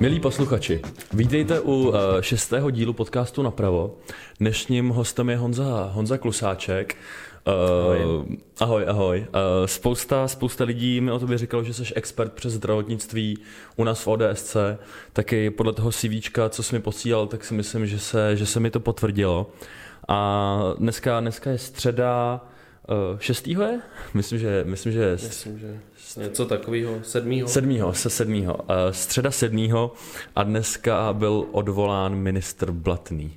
Milí posluchači, vítejte u uh, šestého dílu podcastu Napravo. Dnešním hostem je Honza, Honza Klusáček. Uh, ahoj. ahoj, ahoj. Uh, spousta, spousta lidí mi o tobě říkalo, že jsi expert přes zdravotnictví u nás v ODSC. Taky podle toho CVčka, co jsi mi posílal, tak si myslím, že se, že se mi to potvrdilo. A dneska, dneska je středa, šestýho je? Myslím, že, myslím, že, myslím, že něco takového, sedmýho. Sedmýho, se sedmýho. Uh, středa sedmýho a dneska byl odvolán ministr Blatný.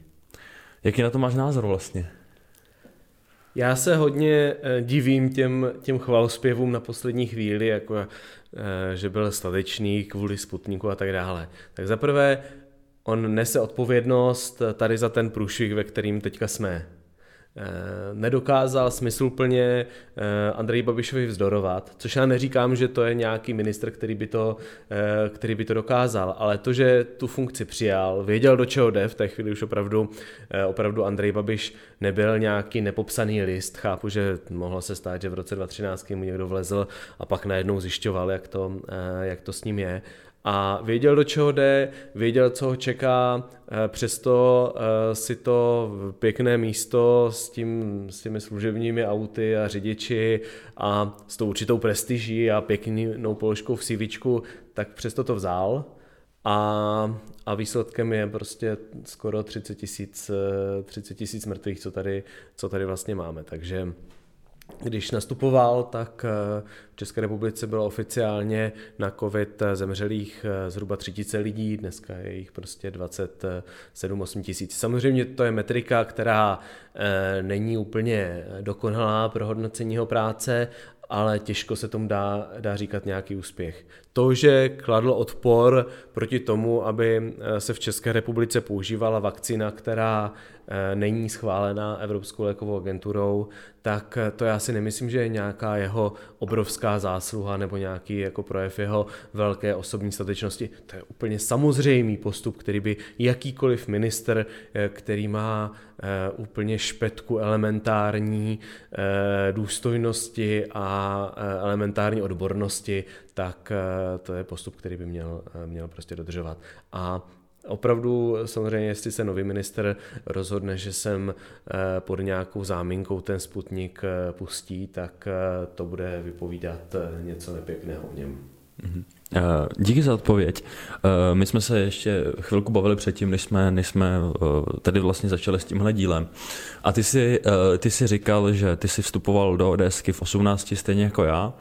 Jaký na to máš názor vlastně? Já se hodně uh, divím těm, těm chvalospěvům na poslední chvíli, jako že byl statečný kvůli Sputniku a tak dále. Tak zaprvé on nese odpovědnost tady za ten průšvih, ve kterým teďka jsme. Eh, nedokázal smysluplně eh, Andrej Babišovi vzdorovat, což já neříkám, že to je nějaký ministr, který by, to, eh, který by to dokázal, ale to, že tu funkci přijal, věděl, do čeho jde, v té chvíli už opravdu, opravdu Andrej Babiš nebyl nějaký nepopsaný list, chápu, že mohlo se stát, že v roce 2013 mu někdo vlezl a pak najednou zjišťoval, jak to, jak to s ním je, a věděl, do čeho jde, věděl, co ho čeká, eh, přesto eh, si to pěkné místo s, tím, s těmi služebními auty a řidiči a s tou určitou prestiží a pěknou položkou v CVčku, tak přesto to vzal. A, a výsledkem je prostě skoro 30 tisíc 30 tisíc mrtvých, co tady, co tady vlastně máme, takže když nastupoval, tak eh, v České republice bylo oficiálně na COVID zemřelých eh, zhruba 3000 lidí, dneska je jich prostě 27-8 tisíc. Samozřejmě to je metrika, která eh, není úplně dokonalá pro hodnocení jeho práce, ale těžko se tomu dá, dá říkat nějaký úspěch. To, že kladl odpor proti tomu, aby se v České republice používala vakcína, která není schválená Evropskou lékovou agenturou, tak to já si nemyslím, že je nějaká jeho obrovská zásluha nebo nějaký jako projev jeho velké osobní statečnosti. To je úplně samozřejmý postup, který by jakýkoliv minister, eh, který má eh, úplně špetku elementární eh, důstojnosti a elementární odbornosti, tak to je postup, který by měl, měl prostě dodržovat. A Opravdu samozřejmě, jestli se nový minister rozhodne, že sem eh, pod nějakou záminkou ten Sputnik eh, pustí, tak eh, to bude vypovídat něco nepěkného o něm. Mm-hmm. Díky za odpověď. My jsme se ještě chvilku bavili předtím, než jsme, než jsme tady vlastně začali s tímhle dílem. A ty si, ty si říkal, že ty si vstupoval do ODSky v 18 stejně jako já.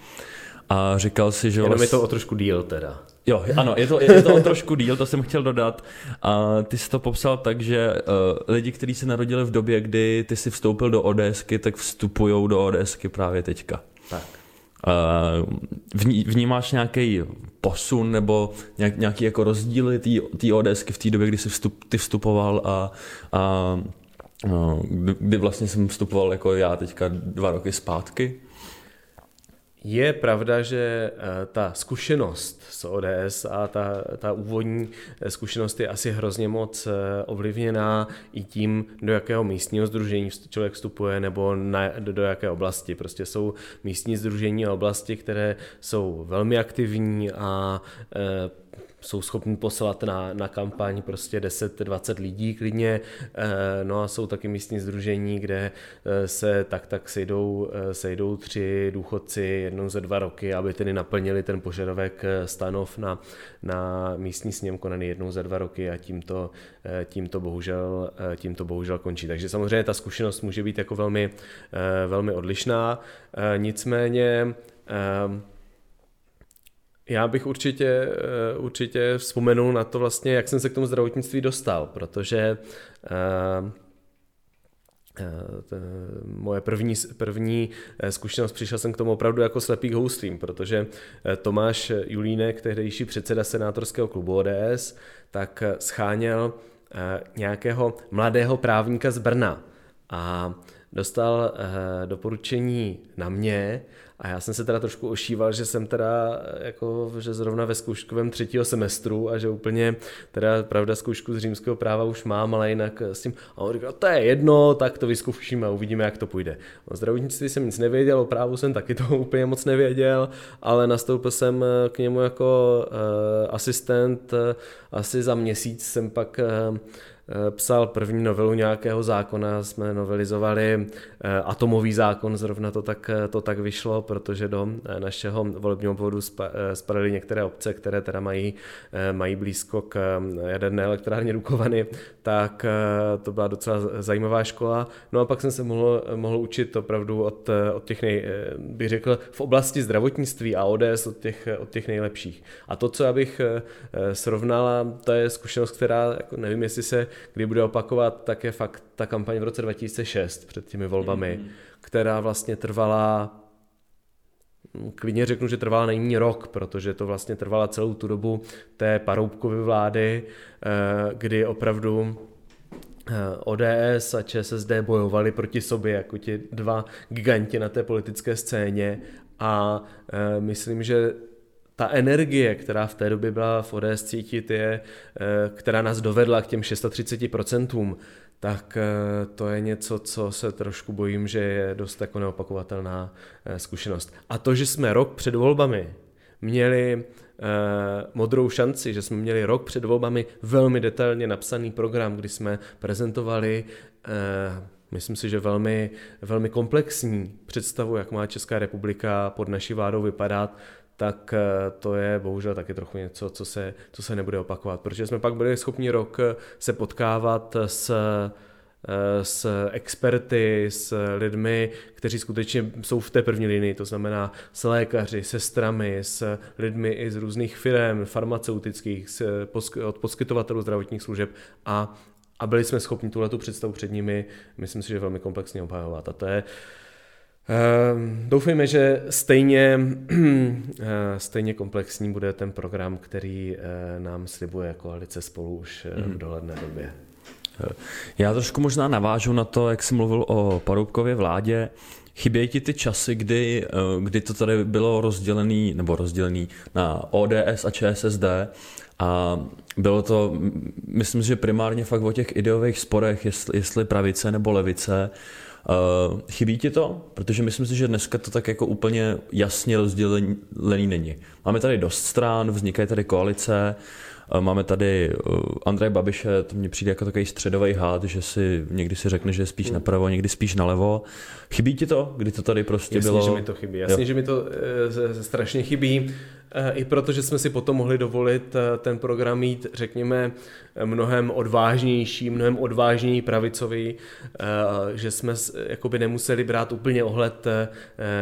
A říkal si, že... Jenom vlastně... je to o trošku díl teda. Jo, ano, je to, je to o trošku díl, to jsem chtěl dodat. A ty jsi to popsal tak, že uh, lidi, kteří se narodili v době, kdy ty jsi vstoupil do ODSky, tak vstupují do ODSky právě teďka. Tak. Vní, vnímáš nějaký posun nebo nějak, nějaký jako rozdíly té ODSky v té době, kdy jsi vstup, ty vstupoval a, a kdy, kdy vlastně jsem vstupoval jako já teďka dva roky zpátky? Je pravda, že eh, ta zkušenost s ODS a ta, ta úvodní eh, zkušenost je asi hrozně moc eh, ovlivněná i tím, do jakého místního združení člověk vstupuje nebo na, do, do jaké oblasti. Prostě jsou místní združení a oblasti, které jsou velmi aktivní a jsou schopni poslat na, na kampaň prostě 10-20 lidí klidně, eh, no a jsou taky místní združení, kde eh, se tak tak sejdou, eh, sejdou tři důchodci jednou za dva roky, aby tedy naplnili ten požadavek stanov na, na místní sněm konaný jednou za dva roky a tím to, tím to, bohužel, tím to bohužel končí. Takže samozřejmě ta zkušenost může být jako velmi, velmi odlišná, nicméně já bych určitě, eh, určitě vzpomenul na to vlastně, jak jsem se k tomu zdravotnictví dostal, protože uh, moje první, první zkušenost, přišel jsem k tomu opravdu jako slepý houslím, protože Tomáš Julínek, tehdejší předseda senátorského klubu ODS, tak scháněl nějakého mladého právníka z Brna a dostal doporučení na mě A já jsem se teda trošku ošíval, že jsem teda jako, že zrovna ve zkouškovém třetího semestru a že úplně teda pravda zkoušku z římského práva už mám, ale jinak s tím, a on říkal, to je jedno, tak to vyzkoušíme a uvidíme, jak to půjde. O zdravotnictví jsem nic nevěděl, o právu jsem taky to úplně moc nevěděl, ale nastoupil jsem k němu jako uh, asistent, uh, asi za měsíc jsem pak uh, Eh, psal první novelu nějakého zákona, jsme novelizovali eh, atomový zákon, zrovna to tak, eh, to tak vyšlo, protože do našeho volebního obvodu spadaly některé obce, které teda mají, mají blízko k jaderné elektrárně Dukovany, tak to byla docela zajímavá škola. No a pak jsem se mohl, mohl učit opravdu od, od těch, nej, bych řekl, v oblasti zdravotnictví a ODS od těch, od těch nejlepších. A to, co já bych srovnala, to je zkušenost, která, jako nevím, jestli se kdy bude opakovat, tak je fakt ta kampaň v roce 2006 před těmi volbami, mm-hmm. která vlastně trvala hm, klidně řeknu, že trvala nejméně rok, protože to vlastně trvala celou tu dobu té Paroubkovy vlády, eh, kdy opravdu eh, ODS a ČSSD bojovali proti sobě jako ti dva giganti na té politické scéně a eh, myslím, že ta energie, která v té době byla v ODS cítit, je, eh, která nás dovedla k těm 630%, tak eh, to je něco, co se trošku bojím, že je dost jako neopakovatelná eh, zkušenost. A to, že jsme rok před volbami měli modrou šanci, že jsme měli rok před volbami velmi detailně napsaný program, kdy jsme prezentovali myslím si, že velmi, velmi komplexní představu, jak má Česká republika pod naší vládou vypadat, tak eh, to je bohužel taky trochu něco, co se, co se nebude opakovat, protože jsme pak byli schopni rok eh, se potkávat s eh, s experty, s lidmi, kteří skutečně jsou v té první linii, to znamená s lékaři, sestrami, s lidmi i z různých firm, farmaceutických, od poskytovatelů zdravotních služeb a, a byli jsme schopni tuhle představu před nimi, myslím si, že velmi komplexně obhajovat. A to je, doufejme, že stejně, eh, stejně komplexní bude ten program, který eh, nám slibuje koalice spolu už eh, v mhm. dohledné době. Já trošku možná navážu na to, jak jsi mluvil o Paroubkově vládě. Chybějí ti ty časy, kdy, kdy to tady bylo rozdělený, nebo rozdělený na ODS a ČSSD a bylo to, myslím si, že primárně fakt o těch ideových sporech, jestli, jestli pravice nebo levice, Uh, chybí ti to? Protože myslím si, že dneska to tak jako úplně jasně rozdělený není. Máme tady dost stran, vznikají tady koalice, uh, máme tady uh, Andreje Babiše, to mně přijde jako takový středový hád, že si někdy si řekne, že je spíš napravo, někdy spíš nalevo. Chybí ti to, kdy to tady prostě Jasně, bylo? Jasně, že mi to chybí. Jasně, jo. že mi to e, strašně chybí. Eh, I protože jsme si potom mohli dovolit eh, ten program mít, řekněme, mnohem odvážnější, mnohem odvážněji pravicový, eh, že jsme jakoby nemuseli brát úplně ohled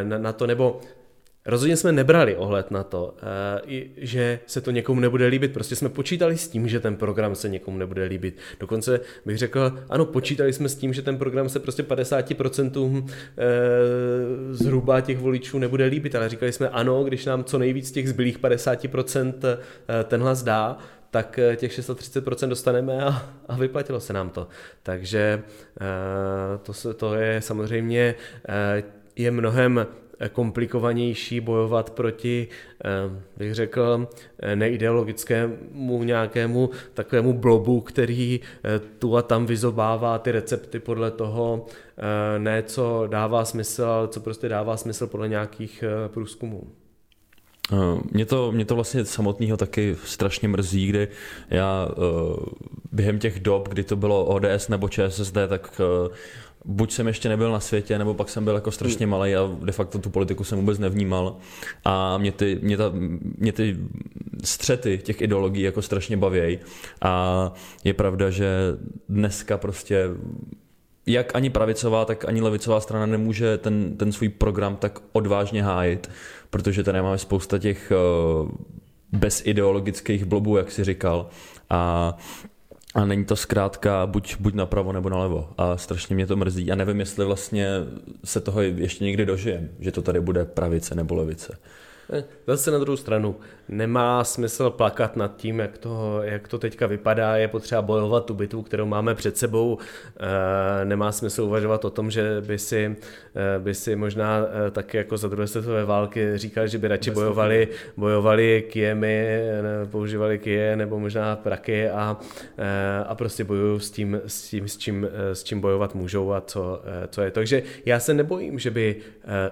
na to, nebo Rozhodně jsme nebrali ohled na to, eh, že se to někomu nebude líbit. Prostě jsme počítali s tím, že ten program se někomu nebude líbit. Dokonce bych řekl, ano, počítali jsme s tím, že ten program se prostě 50% eh, zhruba těch voličů nebude líbit, ale říkali jsme ano, když nám co nejvíc těch zbylých 50% eh, ten hlas dá, tak těch 630% dostaneme a, a vyplatilo se nám to. Takže to, to je samozřejmě je mnohem komplikovanější bojovat proti, eh, bych řekl, eh, neideologickému nějakému takovému blobu, který eh, tu a tam vyzobává ty recepty podle toho, ne co dává smysl, ale co prostě dává smysl podle nějakých průzkumů. Mě to, mě to vlastně samotného taky strašně mrzí, kdy já během těch dob, kdy to bylo ODS nebo ČSSD, tak buď jsem ještě nebyl na světě, nebo pak jsem byl jako strašně hmm. malý a de facto tu politiku jsem vůbec nevnímal. A mě ty, mě ta, mě ty střety těch ideologií jako strašně bavějí. A je pravda, že dneska prostě jak ani pravicová, tak ani levicová strana nemůže ten, ten svůj program tak odvážně hájit, protože tady máme spousta těch uh, bezideologických blobů, jak si říkal. A a není to zkrátka buď, buď napravo nebo nalevo. A strašně mě to mrzí. A nevím, jestli vlastně se toho ještě někdy dožijem, že to tady bude pravice nebo levice. Eh, zase na druhou stranu, nemá smysl plakat nad tím, jak to, jak to teďka vypadá, je potřeba bojovat tu bitvu, kterou máme před sebou, eh, nemá smysl uvažovat o tom, že by si, eh, by si možná taky jako za druhé světové války říkali, že by radši bojovali, bojovali kijemi, používali kije nebo možná praky a, a prostě bojují s tím, s tím, s čím, s čím bojovat můžou a co, co je. Takže já se nebojím, že by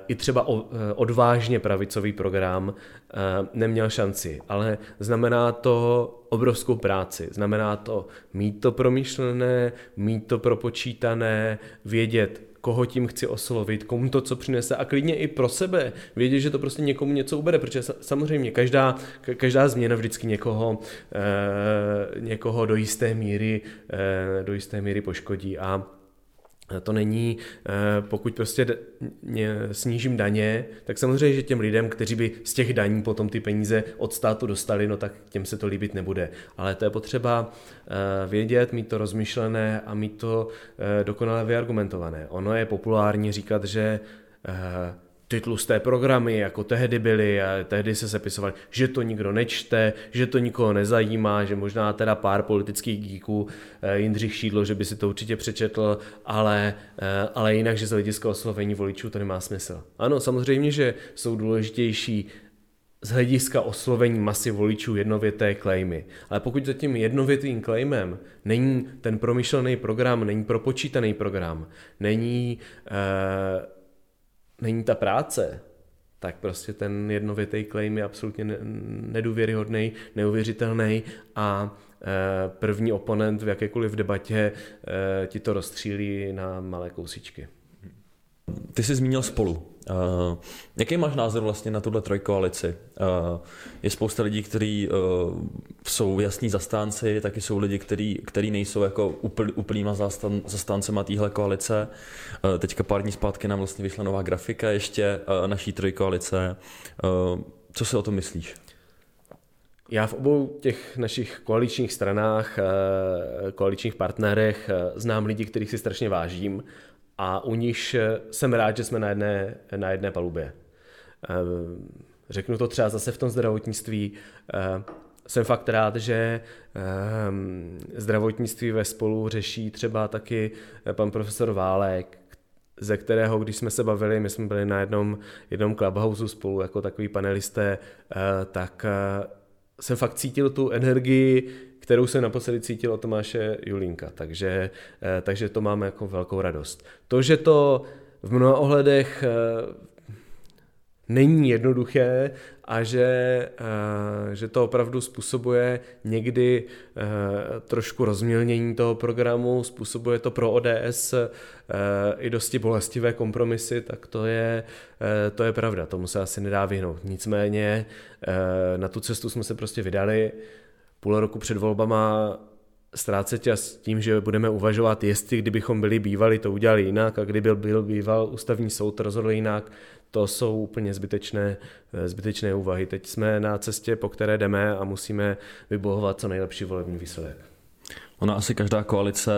i třeba odvážně pravicový program program eh, neměl šanci, ale znamená to obrovskou práci. Znamená to mít to promyšlené, mít to propočítané, vědět, koho tím chci oslovit, komu to co přinese a klidně i pro sebe vědět, že to prostě někomu něco ubere, protože samozřejmě každá, každá změna vždycky někoho, eh, někoho do jisté míry, eh, do jisté míry poškodí a to není, eh, pokud prostě snížím daně, tak samozřejmě, že těm lidem, kteří by z těch daní potom ty peníze od státu dostali, no tak těm se to líbit nebude. Ale to je potřeba eh, vědět, mít to rozmyšlené a mít to eh, dokonale vyargumentované. Ono je populární říkat, že ty tlusté programy, jako tehdy byly a tehdy se sepisovali, že to nikdo nečte, že to nikoho nezajímá, že možná teda pár politických díků, eh, Jindřich Šídlo, že by si to určitě přečetl, ale, eh, ale jinak, že z hlediska oslovení voličů to nemá smysl. Ano, samozřejmě, že jsou důležitější z hlediska oslovení masy voličů jednověté klejmy. Ale pokud za tím jednovětým klejmem není ten promyšlený program, není propočítaný program, není eh, není ta práce, tak prostě ten jednovětý claim je absolutně nedůvěryhodný, neuvěřitelný a eh, první oponent v jakékoliv debatě eh, ti to rozstřílí na malé kousičky. Ty jsi zmínil spolu. Uh, jaký máš názor vlastně na tuhle trojkoalici? Uh, je spousta lidí, kteří uh, jsou jasní zastánci, taky jsou lidi, kteří nejsou jako úpl, úplnýma zastan, zastáncema téhle koalice. Uh, teďka pár dní zpátky nám vlastně vyšla nová grafika ještě uh, naší trojkoalice. Uh, co si o tom myslíš? Já v obou těch našich koaličních stranách, koaličních partnerech znám lidi, kterých si strašně vážím a u nich eh, jsem rád, že jsme na jedné, na jedné palubě. Eh, řeknu to třeba zase v tom zdravotnictví. Eh, jsem fakt rád, že zdravotnictví ve spolu řeší třeba taky pan profesor Válek, ze kterého, když jsme se bavili, my jsme byli na jednom, jednom clubhouse spolu jako takový panelisté, tak jsem fakt cítil tu energii, kterou se naposledy cítil od Tomáše Julínka, takže, eh, takže to máme jako velkou radost. To, že to v mnoha ohledech eh, není jednoduché a že, eh, že to opravdu způsobuje někdy trošku rozmělnění toho programu, způsobuje to pro ODS i dosti bolestivé kompromisy, tak to je, to je pravda, tomu se asi nedá vyhnout. Nicméně na tu cestu jsme se prostě vydali, půl roku před volbama ztrácet čas tím, že budeme uvažovat, jestli kdybychom byli bývali, to udělali jinak a kdyby byl býval ústavní soud, rozhodl jinak, to jsou úplně zbytečné, zbytečné úvahy. Teď jsme na cestě, po které jdeme a musíme vybohovat co nejlepší volební výsledek. Ona asi každá koalice,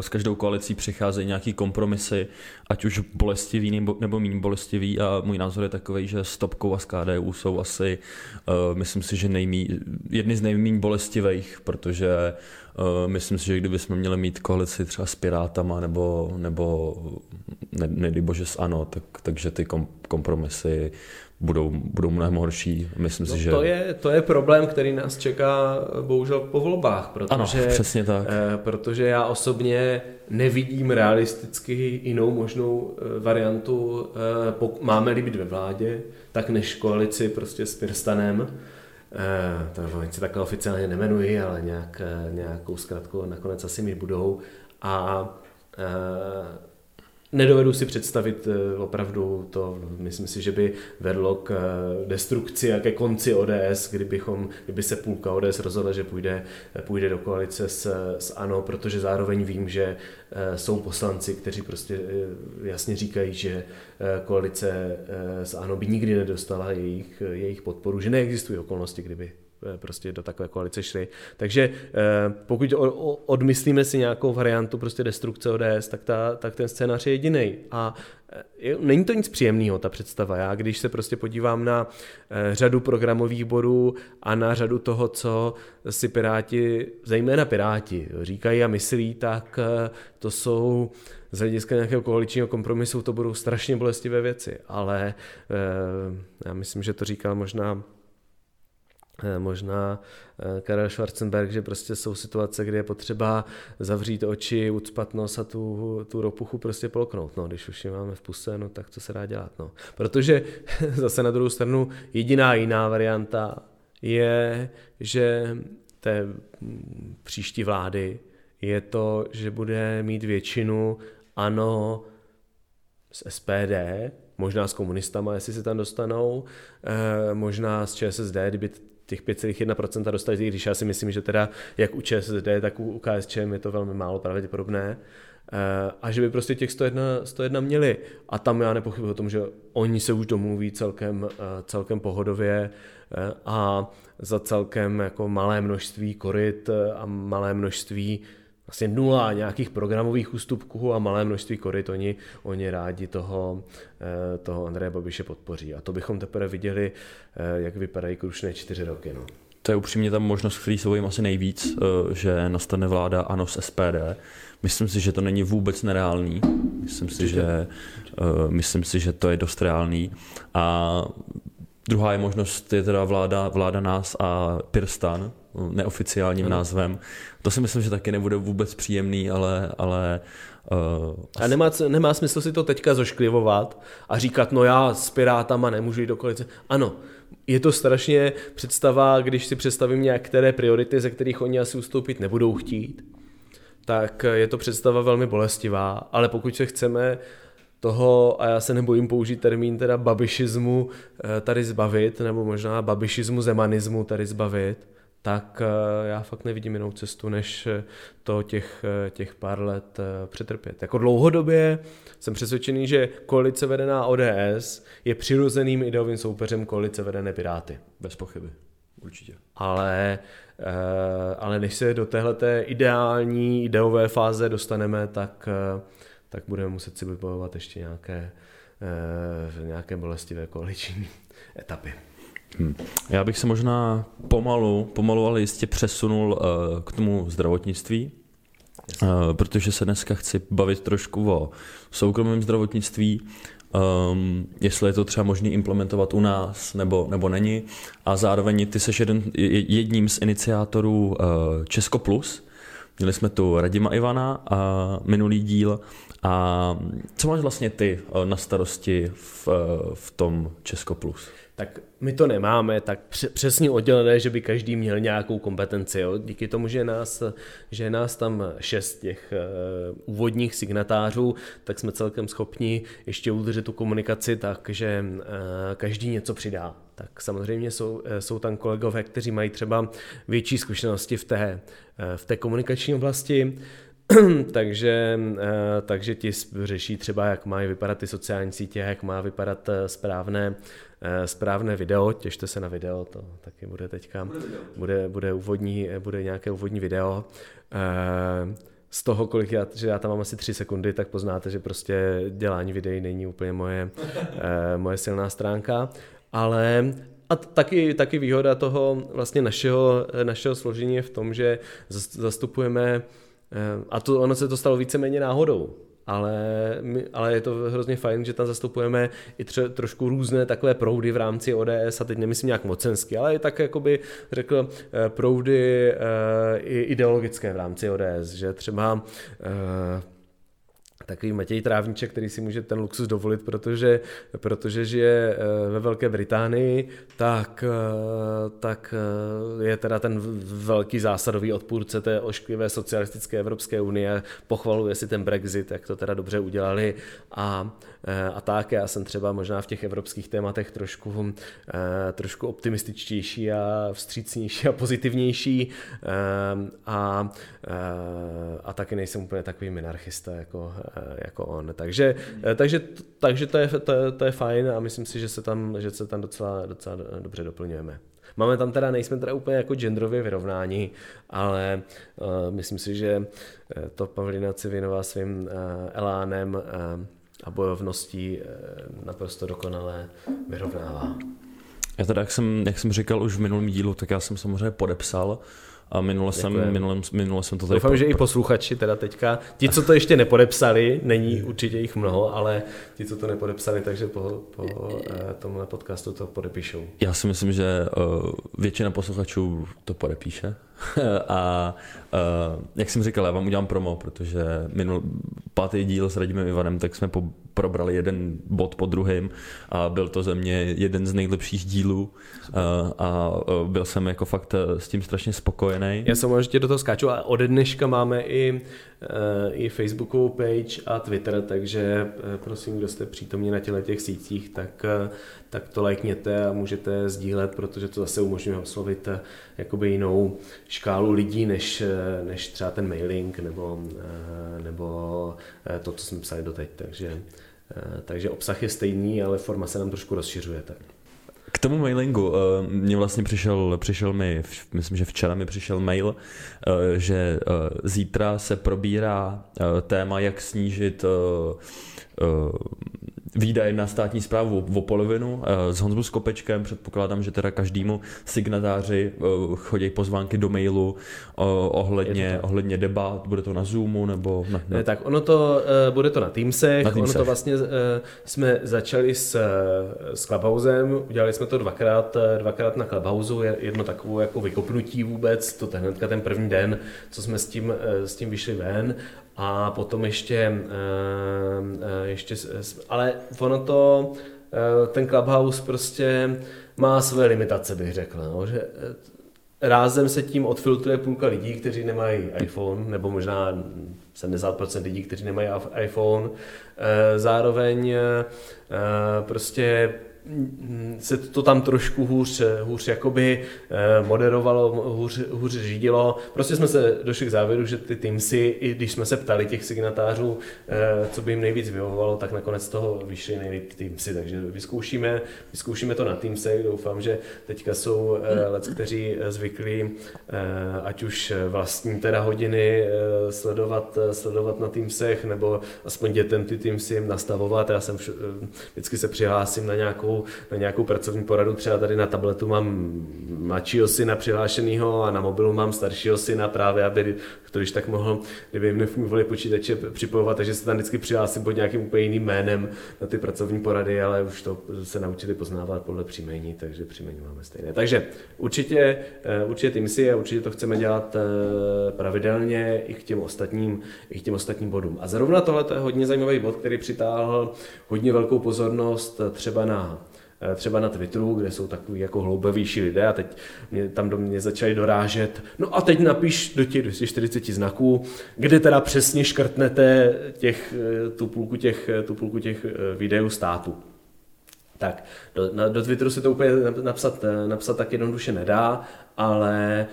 s každou koalicí přicházejí nějaký kompromisy, ať už bolestivý nebo, nebo méně bolestivý a můj názor je takový, že s Topkou a s KDU jsou asi, myslím si, že nejmí, jedny z nejméně bolestivých, protože myslím si, že kdybychom měli mít koalici třeba s Pirátama nebo, nebo ne, bože s ANO, tak, takže ty kom, kompromisy budou, budou mnohem horší. Myslím no si, že... To je, to je problém, který nás čeká bohužel po volbách, protože, ano, přesně tak. Eh, protože já osobně nevidím realisticky jinou možnou eh, variantu, eh, máme-li být ve vládě, tak než koalici prostě s Pirstanem, eh, to se takhle oficiálně nemenuji, ale nějak, eh, nějakou zkratku nakonec asi mi budou a eh, Nedovedu si představit eh, opravdu to, myslím si, že by vedlo k eh, destrukci a ke konci ODS, kdybychom, kdyby se půlka ODS rozhodla, že půjde, půjde do koalice s, s ANO, protože zároveň vím, že eh, jsou poslanci, kteří prostě jasně říkají, že koalice s ANO by nikdy nedostala jejich, jejich podporu, že neexistují okolnosti, kdyby prostě do takové koalice šli. Takže pokud odmyslíme si nějakou variantu prostě destrukce ODS, tak, ta, tak ten scénář je jediný. A není to nic příjemného, ta představa. Já když se prostě podívám na řadu programových bodů a na řadu toho, co si Piráti, zejména Piráti, říkají a myslí, tak to jsou z hlediska nějakého koaličního kompromisu to budou strašně bolestivé věci, ale eh, já myslím, že to říkal možná eh, možná eh, Karel Schwarzenberg, že prostě jsou situace, kde je potřeba zavřít oči, ucpat nos a tu, tu ropuchu prostě polknout. No, když už je máme v puse, no, tak co se dá dělat. No. Protože zase na druhou stranu jediná jiná varianta je, že té příští vlády je to, že bude mít většinu ANO z SPD, možná s komunistama, jestli se tam dostanou, eh, možná z ČSSD, kdyby těch 5,1% dostali, když já si myslím, že teda jak u ČSSD, tak u KSČM je to velmi málo pravděpodobné. Eh, a že by prostě těch 101, 101 měli. A tam já nepochybuji o tom, že oni se už domluví celkem, eh, celkem pohodově a za celkem jako malé množství koryt a malé množství vlastně nula nějakých programových ústupků a malé množství koryt, oni, oni rádi toho, eh, toho Andreje Babiše podpoří. A to bychom teprve viděli, eh, jak vypadají krušné čtyři roky. No. To je upřímně ta možnost, který se bojím asi nejvíc, eh, že nastane vláda ANO s SPD. Myslím si, že to není vůbec nereálný. Myslím si, že, myslím si, že to je dost reálný. A druhá je možnost, je teda vláda, vláda nás a Pirstan, neoficiálním ano. názvem. To si myslím, že taky nebude vůbec příjemný, ale... ale uh, a nemá, nemá smysl si to teďka zošklivovat a říkat, no já s Pirátama nemůžu jít do koalice. Ano, je to strašně představa, když si představím některé priority, ze kterých oni asi ustoupit nebudou chtít, tak je to představa velmi bolestivá, ale pokud se chceme toho, a já se nebojím použít termín teda babišismu eh, tady zbavit, nebo možná babišismu zemanismu tady zbavit, tak eh, já fakt nevidím jinou cestu, než eh, to těch, těch pár let přetrpět. Jako dlouhodobě jsem přesvědčený, že koalice vedená ODS je přirozeným ideovým soupeřem koalice vedené Piráty. Bez pochyby, určitě. Ale, ale než se do téhleté ideální ideové fáze dostaneme, tak, tak budeme muset si vybojovat ještě nějaké, nějaké bolestivé koaliční etapy. Hmm. Já bych se možná pomalu, pomalu ale jistě přesunul uh, k tomu zdravotnictví, uh, protože se dneska chci bavit trošku o soukromém zdravotnictví, um, jestli je to třeba možné implementovat u nás nebo, nebo není. A zároveň ty jsi jeden, jedním z iniciátorů uh, Česko Plus. Měli jsme tu Radima Ivana a minulý díl. A co máš vlastně ty na starosti v, v tom Česko Plus? tak my to nemáme tak přesně oddělené, že by každý měl nějakou kompetenci. Jo. Díky tomu, že je nás, že je nás tam šest těch uh, úvodních signatářů, tak jsme celkem schopni ještě udržet tu komunikaci tak, že každý něco přidá. Tak samozřejmě jsou, jsou tam kolegové, kteří mají třeba větší zkušenosti v té, v té komunikační oblasti, takže, takže ti řeší třeba, jak mají vypadat ty sociální sítě, jak má vypadat správné Eh, správné video, těšte se na video, to taky bude teďka, bude, bude, úvodní, bude nějaké úvodní video. Eh, z toho, kolik já, že já tam mám asi tři sekundy, tak poznáte, že prostě dělání videí není úplně moje, eh, moje silná stránka, ale a taky, taky výhoda toho vlastně našeho, našeho složení je v tom, že zastupujeme, a to, ono se to stalo víceméně náhodou, ale, my, ale je to hrozně fajn, že tam zastupujeme i tře, trošku různé takové proudy v rámci ODS a teď nemyslím nějak mocensky, ale i tak jakoby řekl eh, proudy i ideologické v rámci ODS, že třeba uh, takový Matěj Trávníček, který si může ten luxus dovolit, protože, protože žije eh, ve Velké Británii, tak, eh, tak eh, je teda ten velký zásadový odpůrce té ošklivé socialistické Evropské unie, pochvaluje si ten Brexit, jak to teda dobře udělali a, a tak. Já jsem třeba možná v těch evropských tématech trošku, trošku optimističtější a vstřícnější a pozitivnější a, a taky nejsem úplně takový minarchista jako Eh, jako on. Takže, eh, takže, takže to, je, to, to je fajn a myslím si, že se tam, že se tam docela, docela dobře doplňujeme. Máme tam teda, nejsme teda úplně jako genderově vyrovnání, ale uh, myslím si, že to Pavlina Civinová svým uh, elánem uh, a bojovností uh, naprosto dokonale vyrovnává. Já teda, jak jsem, jak jsem říkal už v minulém dílu, tak já jsem samozřejmě podepsal a minule jsem, minule, minule jsem to tady... Doufám, po... že i posluchači teda teďka, ti, co to ještě nepodepsali, není určitě jich mnoho, ale ti, co to nepodepsali, takže po, po uh, tomhle podcastu to podepíšou. Já si myslím, že uh, většina posluchačů to podepíše. a uh, jak jsem říkal, já vám udělám promo, protože minul, pátý díl s Radimem Ivanem, tak jsme po, probrali jeden bod po druhém a byl to ze mě jeden z nejlepších dílů uh, a uh, byl jsem jako fakt s tím strašně spokojený. Já jsem možná do toho skáču a ode dneška máme i Eh, i Facebookovou page a Twitter, takže eh, prosím, kdo jste přítomní na těle těch sítích, tak, eh, tak to lajkněte a můžete sdílet, protože to zase umožňuje oslovit jakoby jinou škálu lidí, než, než třeba ten mailing nebo, nebo to, co jsme psali doteď. Takže, takže obsah je stejný, ale forma se nám trošku rozšiřuje. Tak. K tomu mailingu, uh, mě vlastně přišel, přišel mi, myslím, že včera mi přišel mail, uh, že uh, zítra se probírá téma, jak snížit výdaje na státní zprávu o polovinu. S Honzou Skopečkem předpokládám, že teda každému signatáři chodí pozvánky do mailu ohledně, ohledně debat. Bude to na Zoomu nebo... Na, na... Ne, tak ono to, bude to na Teamsech. Na Teamsech. Ono to vlastně jsme začali s, s Clubhousem, udělali jsme to dvakrát, dvakrát na Clubhouse, jedno takovou jako vykopnutí vůbec, to hnedka ten první den, co jsme s tím, s tím vyšli ven a potom ještě, ještě ale ono to, ten Clubhouse prostě má své limitace, bych řekl, no, že rázem se tím odfiltruje půlka lidí, kteří nemají iPhone, nebo možná 70% lidí, kteří nemají iPhone. Zároveň prostě se to tam trošku hůř, hůř jakoby eh, moderovalo, hůř, hůř řídilo. Prostě jsme se došli k závěru, že ty Teamsy, i když jsme se ptali těch signatářů, eh, co by jim nejvíc vyhovovalo, tak nakonec z toho vyšly nejvíc Teamsy. Takže vyzkoušíme, vyzkoušíme to na Teamsech. Doufám, že teďka jsou eh, let, kteří zvyklí, ať už vlastní teda hodiny sledovat, sledovat na Teamsech, nebo aspoň dětem ty Teamsy nastavovat. Já jsem vždycky se přihlásím na nějakou na nějakou pracovní poradu, třeba tady na tabletu mám mladšího syna přihlášenýho a na mobilu mám staršího syna právě, aby to když tak mohl, kdyby jim nefungovali počítače připojovat, takže se tam vždycky přihlásím pod nějakým úplně jiným jménem na ty pracovní porady, ale už to se naučili poznávat podle příjmení, takže příjmení máme stejné. Takže určitě, eh, určitě ty misi a určitě to chceme dělat eh, pravidelně i k těm ostatním, i k těm ostatním bodům. A zrovna tohle je hodně zajímavý bod, který přitáhl hodně velkou pozornost třeba na Eh, třeba na Twitteru, kde jsou takový jako hloubavější lidé a teď mě, tam do mě začali dorážet, no a teď napiš do těch 240 znaků, kde teda přesně škrtnete těch, eh, tu, půlku těch, eh, tu půlku těch videů státu. Tak, do, na, do Twitteru se to úplně napsat, napsat tak jednoduše nedá, ale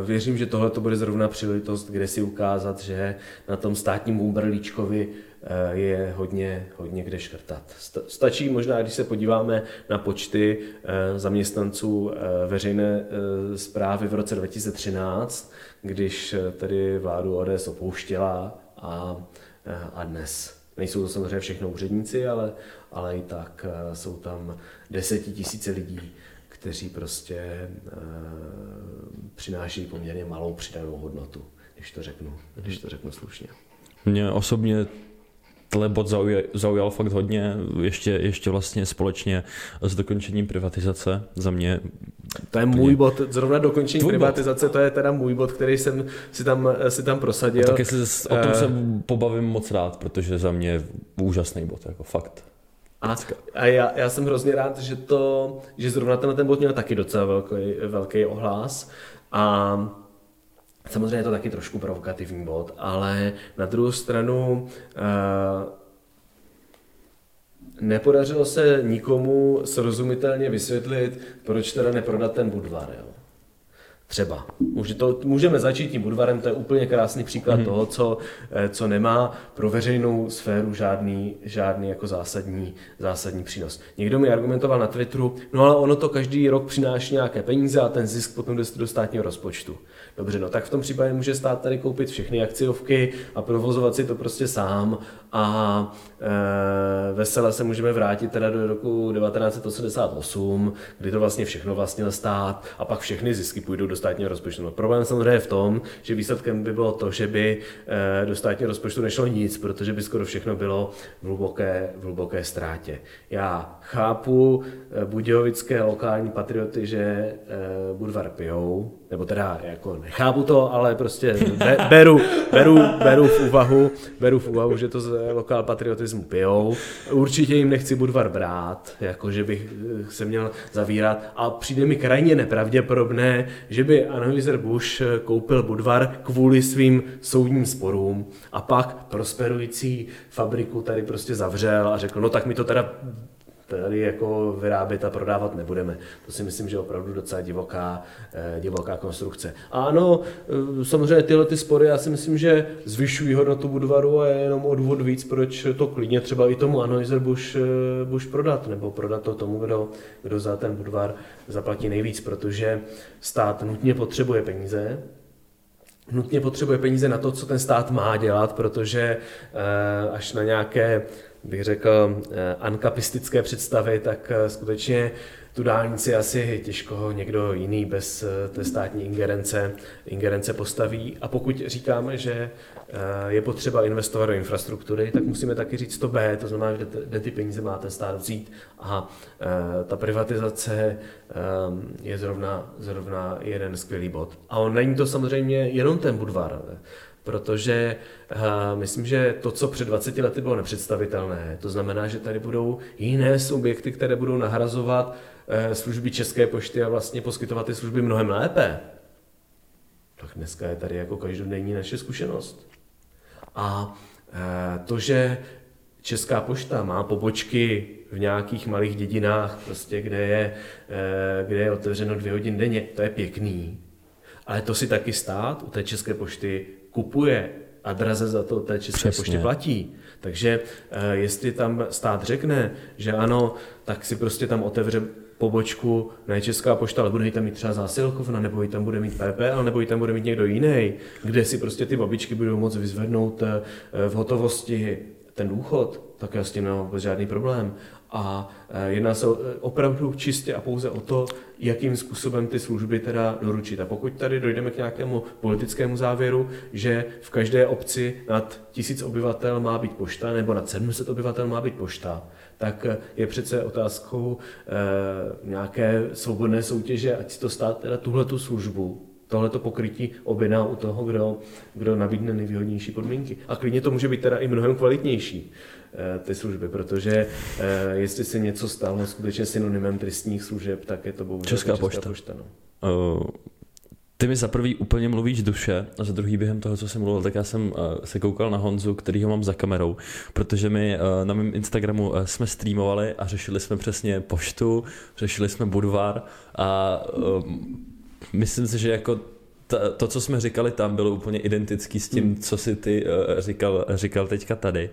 uh, věřím, že tohle to bude zrovna příležitost, kde si ukázat, že na tom státním umbrlíčkovi Eh, je hodně, hodně kde škrtat. Stačí možná, když se podíváme na počty eh, zaměstnanců eh, veřejné zprávy v roce 2013, když tedy vládu ODS opouštěla a, a dnes. Nejsou to samozřejmě všechno úředníci, ale, ale i tak jsou tam desetitisíce lidí, kteří prostě přináší poměrně malou přidanou hodnotu, když to řeknu, když to řeknu slušně. Mě osobně tenhle bod zaujal, zaujal fakt hodně, ještě, ještě vlastně společně s dokončením privatizace za mě. To je můj bod, zrovna dokončení Tvůj privatizace, bod. to je teda můj bod, který jsem si tam, si tam prosadil. A taky se, o tom se pobavím moc rád, protože za mě je úžasný bod, jako fakt. A, a já, já, jsem hrozně rád, že to, že zrovna ten, ten bod měl taky docela velký, velký ohlas. A Samozřejmě je to taky trošku provokativní bod, ale na druhou stranu uh, nepodařilo se nikomu srozumitelně vysvětlit, proč teda neprodat ten Budvar. Jo. Třeba. Může to, můžeme začít tím Budvarem, to je úplně krásný příklad mm-hmm. toho, co, eh, co nemá pro veřejnou sféru žádný, žádný jako zásadní, zásadní přínos. Někdo mi argumentoval na Twitteru, no ale ono to každý rok přináší nějaké peníze a ten zisk potom jde do státního rozpočtu. Dobře, no tak v tom případě může stát tady koupit všechny akciovky a provozovat si to prostě sám a e, vesele se můžeme vrátit teda do roku 1988, kdy to vlastně všechno vlastnil stát a pak všechny zisky půjdou do státního rozpočtu. No, problém samozřejmě je v tom, že výsledkem by bylo to, že by e, do státního rozpočtu nešlo nic, protože by skoro všechno bylo v hluboké, v hluboké ztrátě. Já chápu e, budějovické lokální patrioty, že e, Budvar pijou, nebo teda jako nechápu to, ale prostě be, beru, beru, beru, v úvahu, beru v úvahu, že to z lokál patriotismu pijou. Určitě jim nechci Budvar brát, jako že bych eh, se měl zavírat a přijde mi krajně nepravděpodobné, že by Anheuser-Busch eh, koupil Budvar kvůli svým soudním sporům a pak prosperující fabriku tady prostě zavřel a řekl, no tak mi to teda tady jako vyrábět a prodávat nebudeme. To si myslím, že je opravdu docela divoká, eh, divoká konstrukce. A ano, eh, samozřejmě tyhle ty spory, já si myslím, že zvyšují hodnotu Budvaru a je jenom o důvod víc, proč to klidně třeba i tomu Anheuser Busch, eh, Busch prodat, nebo prodat to tomu, kdo, kdo za ten Budvar zaplatí nejvíc, protože stát nutně potřebuje peníze, nutně potřebuje peníze na to, co ten stát má dělat, protože až na nějaké bych řekl, eh, ankapistické představy, tak eh, skutečně tu dálnici asi těžko někdo jiný bez eh, té státní ingerence, ingerence postaví. A pokud říkáme, že je potřeba investovat do infrastruktury, tak musíme taky říct to B, to znamená, kde, kde ty peníze má ten stát vzít. A ta privatizace je zrovna, zrovna jeden skvělý bod. A on není to samozřejmě jenom ten Budvar protože uh, myslím, že to, co před 20 lety bylo nepředstavitelné, to znamená, že tady budou jiné subjekty, které budou nahrazovat uh, služby České pošty a vlastně poskytovat ty služby mnohem lépe, tak dneska je tady jako každodenní naše zkušenost. A uh, to, že Česká pošta má pobočky v nějakých malých dědinách, prostě, kde, je, kde je otevřeno dvě hodiny denně, to je pěkný. Ale to si taky stát u té České pošty kupuje a draze za to té České Přesně. poště platí. Takže eh, jestli tam stát řekne, že ano, tak si prostě tam otevře pobočku, ne Česká pošta, ale bude tam mít třeba zásilkovna, nebo ji tam bude mít PPL, nebo ji tam bude mít někdo jiný, kde si prostě ty babičky budou moct vyzvednout eh, v hotovosti ten důchod, tak já s tím nemám vůbec žádný problém. A eh, jedná se opravdu čistě a pouze o to, jakým způsobem ty služby teda doručit. A pokud tady dojdeme k nějakému politickému závěru, že v každé obci nad tisíc obyvatel má být pošta, nebo nad 700 obyvatel má být pošta, tak eh, je přece otázkou e, nějaké svobodné soutěže, ať si to stát teda tuhle tu službu, tohleto pokrytí objedná u toho, kdo, kdo nabídne nejvýhodnější podmínky. A klidně to může být teda i mnohem kvalitnější. Eh, ty služby, protože eh, jestli se něco stalo skutečně synonymem tristních služeb, tak je to bohužel Česká, Česká pošta. pošta no. uh, ty mi za prvý úplně mluvíš duše a za druhý během toho, co jsem mluvil, tak já jsem uh, se koukal na Honzu, který ho mám za kamerou, protože my na mém Instagramu jsme streamovali a řešili jsme přesně poštu, řešili jsme Budvar a myslím si, že jako to, co jsme říkali tam, bylo úplně identický s tím, hmm. co si ty říkal, říkal teďka tady.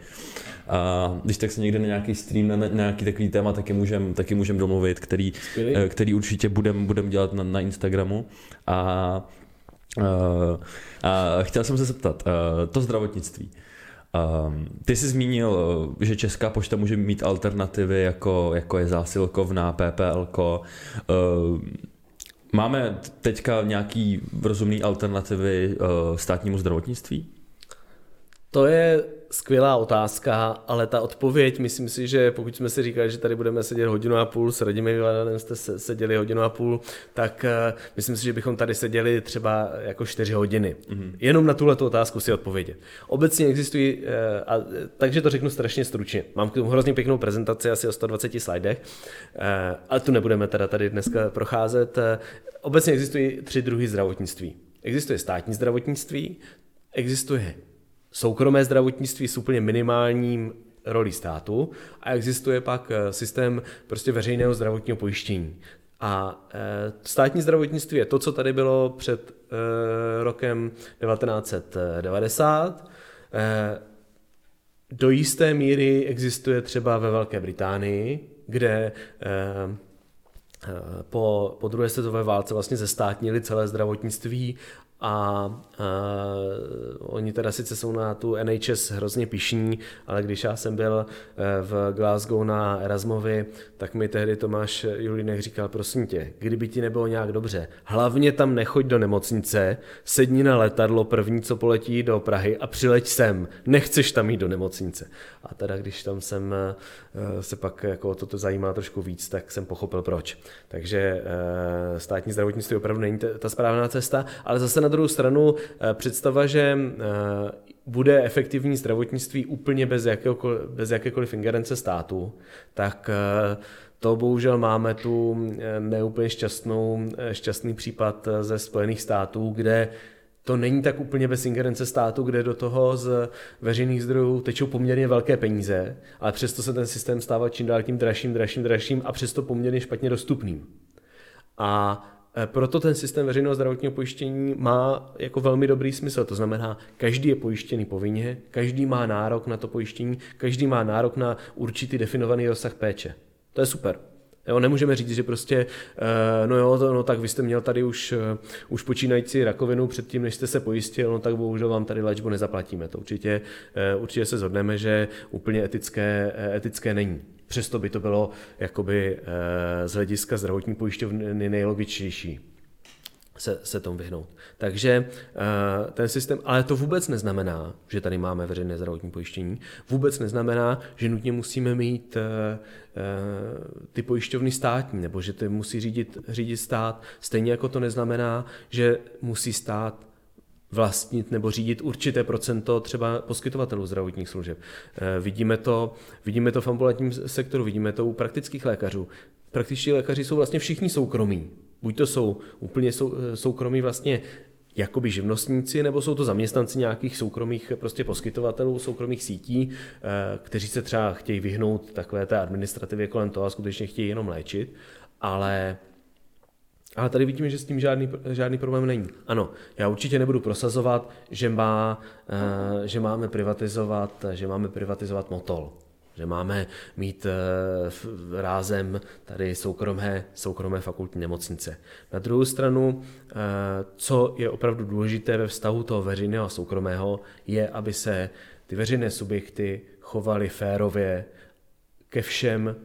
A když tak se někde na nějaký stream, na, na nějaký takový téma, taky můžem, taky můžem domluvit, který, uh, který určitě budem, budem dělat na, na Instagramu. A, uh, a chtěl jsem se zeptat, uh, to zdravotnictví. Uh, ty jsi zmínil, že Česká pošta může mít alternativy, jako, jako je zásilkovná, PPL. Uh, Máme teďka nějaký rozumný alternativy uh, státnímu zdravotnictví? To je skvělá otázka, ale ta odpověď, myslím si, že pokud jsme si říkali, že tady budeme sedět hodinu a půl, s Radimem Vyvadanem jste seděli hodinu a půl, tak uh, myslím si, že bychom tady seděli třeba jako čtyři hodiny. Mm-hmm. Jenom na tuhle otázku si odpovědět. Obecně existují, uh, a, takže to řeknu strašně stručně. Mám k tomu hrozně pěknou prezentaci, asi o 120 slidech, uh, ale tu nebudeme teda tady dneska procházet. Uh, obecně existují tři druhy zdravotnictví. Existuje státní zdravotnictví, existuje soukromé zdravotnictví s úplně minimálním roli státu a existuje pak eh, systém prostě veřejného zdravotního pojištění. A e, státní zdravotnictví je to, co tady bylo před e, rokem 1990. E, do jisté míry existuje třeba ve Velké Británii, kde po, po druhé světové válce vlastně zestátnili celé zdravotnictví a uh, oni teda sice jsou na tu NHS hrozně pišní, ale když já jsem byl e, v Glasgow na Erasmovi, tak mi tehdy Tomáš Julinek říkal, prosím tě, kdyby ti nebylo nějak dobře, hlavně tam nechoď do nemocnice, sedni na letadlo první, co poletí do Prahy a přileď sem, nechceš tam jít do nemocnice. A teda když tam jsem uh, se pak jako toto zajímá trošku víc, tak jsem pochopil proč. Takže státní zdravotnictví opravdu není ta správná cesta, ale zase na druhou stranu eh, představa, že eh, bude efektivní zdravotnictví úplně bez, bez jakékoliv ingerence státu, tak eh, to bohužel máme tu neúplně šťastnou, šťastný případ ze Spojených států, kde to není tak úplně bez ingerence státu, kde do toho z veřejných zdrojů tečou poměrně velké peníze, ale přesto se ten systém stává čím dál tím dražším, dražším, dražším a přesto poměrně špatně dostupným. A proto ten systém veřejného zdravotního pojištění má jako velmi dobrý smysl. To znamená, každý je pojištěný povinně, každý má nárok na to pojištění, každý má nárok na určitý definovaný rozsah péče. To je super. Jo, nemůžeme říct, že prostě, eh, no jo, no tak vy jste měl tady už, eh, už počínající rakovinu předtím, než jste se pojistil, no tak bohužel vám tady léčbu nezaplatíme. To určitě, určitě se zhodneme, že úplně etické, etické není. Přesto by to bylo jakoby eh, z hlediska zdravotní pojišťovny nejlogičtější se, se tomu vyhnout. Takže eh, ten systém, ale to vůbec neznamená, že tady máme veřejné zdravotní pojištění, vůbec neznamená, že nutně musíme mít eh, ty pojišťovny státní, nebo že to musí řídit, řídit stát. Stejně jako to neznamená, že musí stát vlastnit nebo řídit určité procento třeba poskytovatelů zdravotních služeb. Eh, vidíme to, vidíme to v ambulantním sektoru, vidíme to u praktických lékařů. Praktičtí lékaři jsou vlastně všichni soukromí. Buď to jsou úplně sou, eh, soukromí vlastně jakoby živnostníci, nebo jsou to zaměstnanci nějakých soukromých prostě poskytovatelů, soukromých sítí, eh, kteří se třeba chtějí vyhnout takové té administrativě kolem toho a skutečně chtějí jenom léčit, ale ale tady vidíme, že s tím žádný, žádný problém není. Ano, já určitě nebudu prosazovat, že, má, uh, že máme privatizovat, že máme privatizovat motol že máme mít uh, rázem tady soukromé, soukromé fakultní nemocnice. Na druhou stranu, uh, co je opravdu důležité ve vztahu toho veřejného a soukromého, je, aby se ty veřejné subjekty chovaly férově ke všem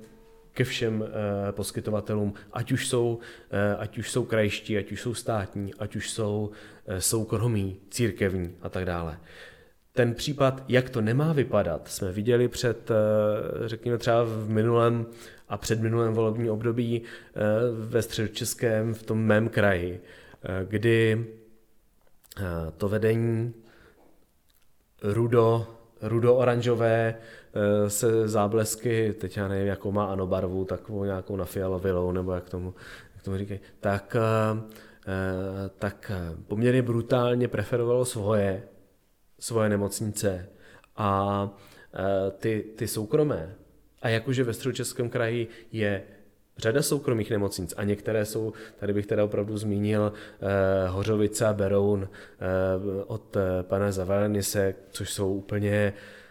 ke všem uh, poskytovatelům, ať už, jsou, uh, ať už jsou krajští, ať už jsou státní, ať už jsou uh, soukromí, církevní a tak dále. Ten případ, jak to nemá vypadat, jsme viděli před, řekněme třeba v minulém a před minulém volebním období ve středočeském, v tom mém kraji, kdy to vedení rudo, rudo-oranžové Eh, se záblesky, teď já nevím, jakou má ano barvu, takovou nějakou na fialovilou, nebo jak tomu, jak tomu říkají, tak, eh, eh, tak poměrně brutálně preferovalo svoje, svoje nemocnice a ty, ty soukromé. A jakože ve středočeském kraji je řada soukromých nemocnic a některé jsou, tady bych teda opravdu zmínil eh, Hořovice a Beroun eh, od eh, pana Zavalenise, což jsou úplně eh,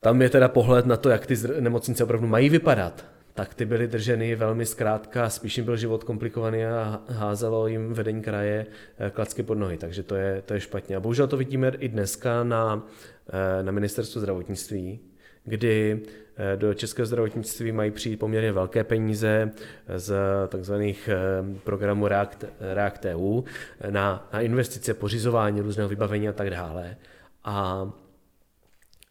tam je teda pohled na to, jak ty nemocnice opravdu mají vypadat. Tak ty byly drženy velmi zkrátka, spíš jim byl život komplikovaný a házelo jim vedení kraje eh, klacky pod nohy, takže to je, to je špatně. A bohužel to vidíme i dneska na, eh, na ministerstvu zdravotnictví, kdy eh, do českého zdravotnictví mají přijít poměrně velké peníze z takzvaných programů React, React EU na, na investice, pořizování různého vybavení a tak dále. A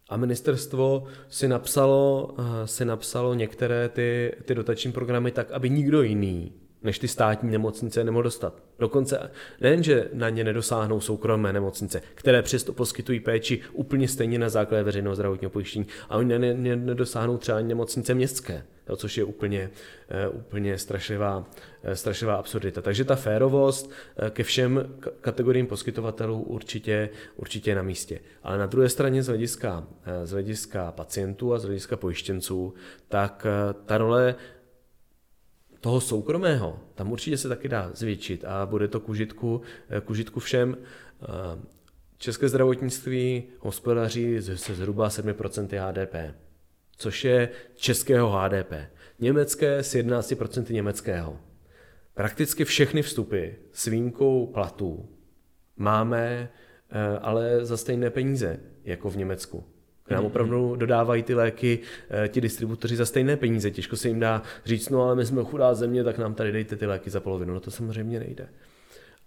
a ministerstvo si napsalo, eh, si napsalo některé ty, ty dotační programy tak, aby nikdo jiný než ty státní nemocnice nemohl dostat. Dokonce nejenže na ně nedosáhnou soukromé nemocnice, které přesto poskytují péči úplně stejně na základě veřejného zdravotního pojištění, a oni nedosáhnou třeba ani nemocnice městské jo, což je úplně, eh, úplně strašlivá, eh, strašlivá absurdita. Takže ta férovost eh, ke všem kategoriím poskytovatelů určitě, určitě je na místě. Ale na druhé straně z hlediska, z hlediska pacientů a z hlediska pojištěnců, tak ta role toho soukromého, tam určitě se taky dá zvětšit a bude to k užitku, k užitku všem. České zdravotnictví hospodaří se zhruba 7% HDP, což je českého HDP. Německé s 11% německého. Prakticky všechny vstupy s výjimkou platů máme eh, ale za stejné peníze jako v Německu. Nám mhm. opravdu dodávají ty léky eh, ti distributoři za stejné peníze. Těžko se jim dá říct, no ale my jsme chudá země, tak nám tady dejte ty léky za polovinu. No to samozřejmě nejde.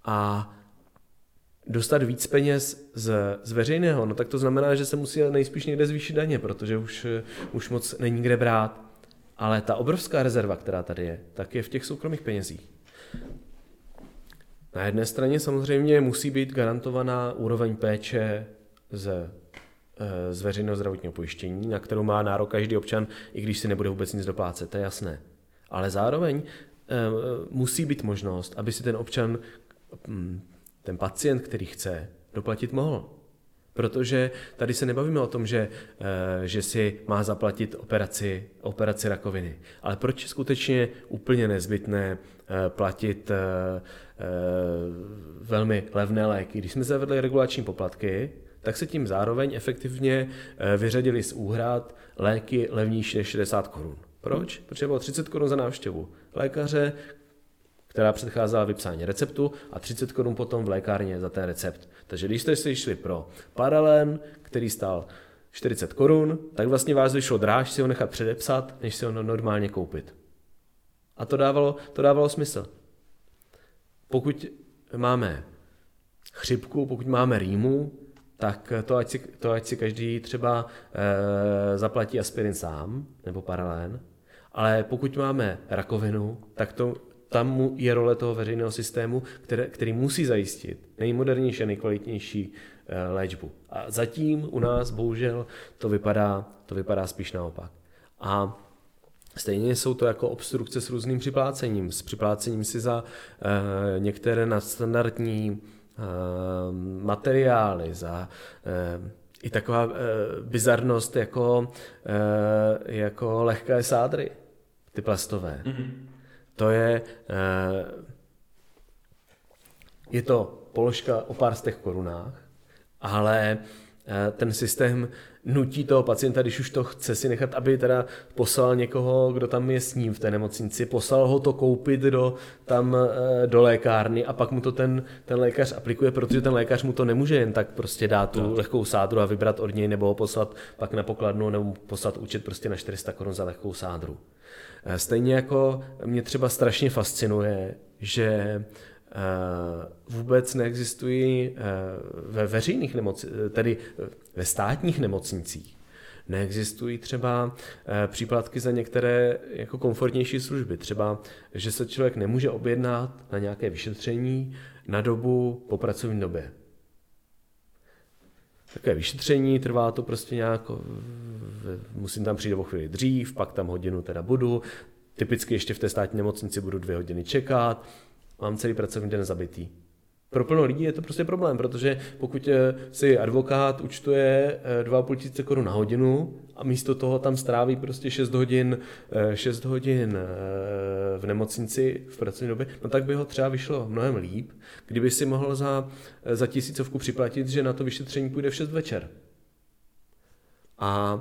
A dostat víc peněz z, z veřejného, no tak to znamená, že se musí nejspíš někde zvýšit daně, protože už, eh, už moc není kde brát. Ale ta obrovská rezerva, která tady je, tak je v těch soukromých penězích. Na jedné straně samozřejmě musí být garantovaná úroveň péče z, eh, z veřejného zdravotního pojištění, na kterou má nárok každý občan, i když si nebude vůbec nic doplácet, to je jasné. Ale zároveň eh, musí být možnost, aby si ten občan, hm, ten pacient, který chce, doplatit mohl. Protože tady se nebavíme o tom, že, eh, že si má zaplatit operaci, operaci rakoviny. Ale proč je skutečně úplně nezbytné eh, platit eh, velmi levné léky? Když jsme zavedli regulační poplatky, tak se tím zároveň efektivně vyřadili z úhrad léky levnější než 60 korun. Proč? Protože bylo 30 korun za návštěvu lékaře, která předcházela vypsání receptu a 30 korun potom v lékárně za ten recept. Takže když jste si šli pro paralén, který stál 40 korun, tak vlastně vás vyšlo dráž si ho nechat předepsat, než si ho normálně koupit. A to dávalo, to dávalo smysl. Pokud máme chřipku, pokud máme rýmu, tak to ať si, to ať si každý třeba e, zaplatí aspirin sám, nebo paralén, ale pokud máme rakovinu, tak to tam je role toho veřejného systému, které, který musí zajistit nejmodernější a nejkvalitnější eh, léčbu. A zatím u nás bohužel to vypadá, to vypadá spíš naopak. A Stejně jsou to jako obstrukce s různým připlácením, s připlácením si za e, některé nadstandardní e, materiály, za e, i taková e, bizarnost jako, e, jako lehké sádry, ty plastové. Mm-hmm. To je, eh, je to položka o pár stech korunách, ale eh, ten systém nutí toho pacienta, když už to chce si nechat, aby teda poslal někoho, kdo tam je s ním v té nemocnici, poslal ho to koupit do, tam eh, do lékárny a pak mu to ten, ten lékař aplikuje, protože ten lékař mu to nemůže jen tak prostě dát tu no. lehkou sádru a vybrat od něj nebo ho poslat pak na pokladnu nebo poslat účet prostě na 400 korun za lehkou sádru. Eh, stejně jako mě třeba strašně fascinuje, že vůbec neexistují eh, ve veřejných nemocnicích, tedy ve státních nemocnicích, neexistují třeba příplatky za některé jako komfortnější služby. Třeba, že se člověk nemůže objednat na nějaké vyšetření na dobu po pracovní době. Také vyšetření, trvá to prostě nějak, musím tam přijít o chvíli dřív, pak tam hodinu teda budu, typicky ještě v té státní nemocnici budu dvě hodiny čekat, mám celý pracovní den zabitý. Pro plno lidí je to prostě problém, protože pokud eh, si advokát účtuje 2,5 eh, tisíce korun na hodinu a místo toho tam stráví prostě 6 hodin, 6 eh, hodin v nemocnici v pracovní době, no tak by ho třeba vyšlo mnohem líp, kdyby si mohl za, za tisícovku připlatit, že na to vyšetření půjde v 6 večer. A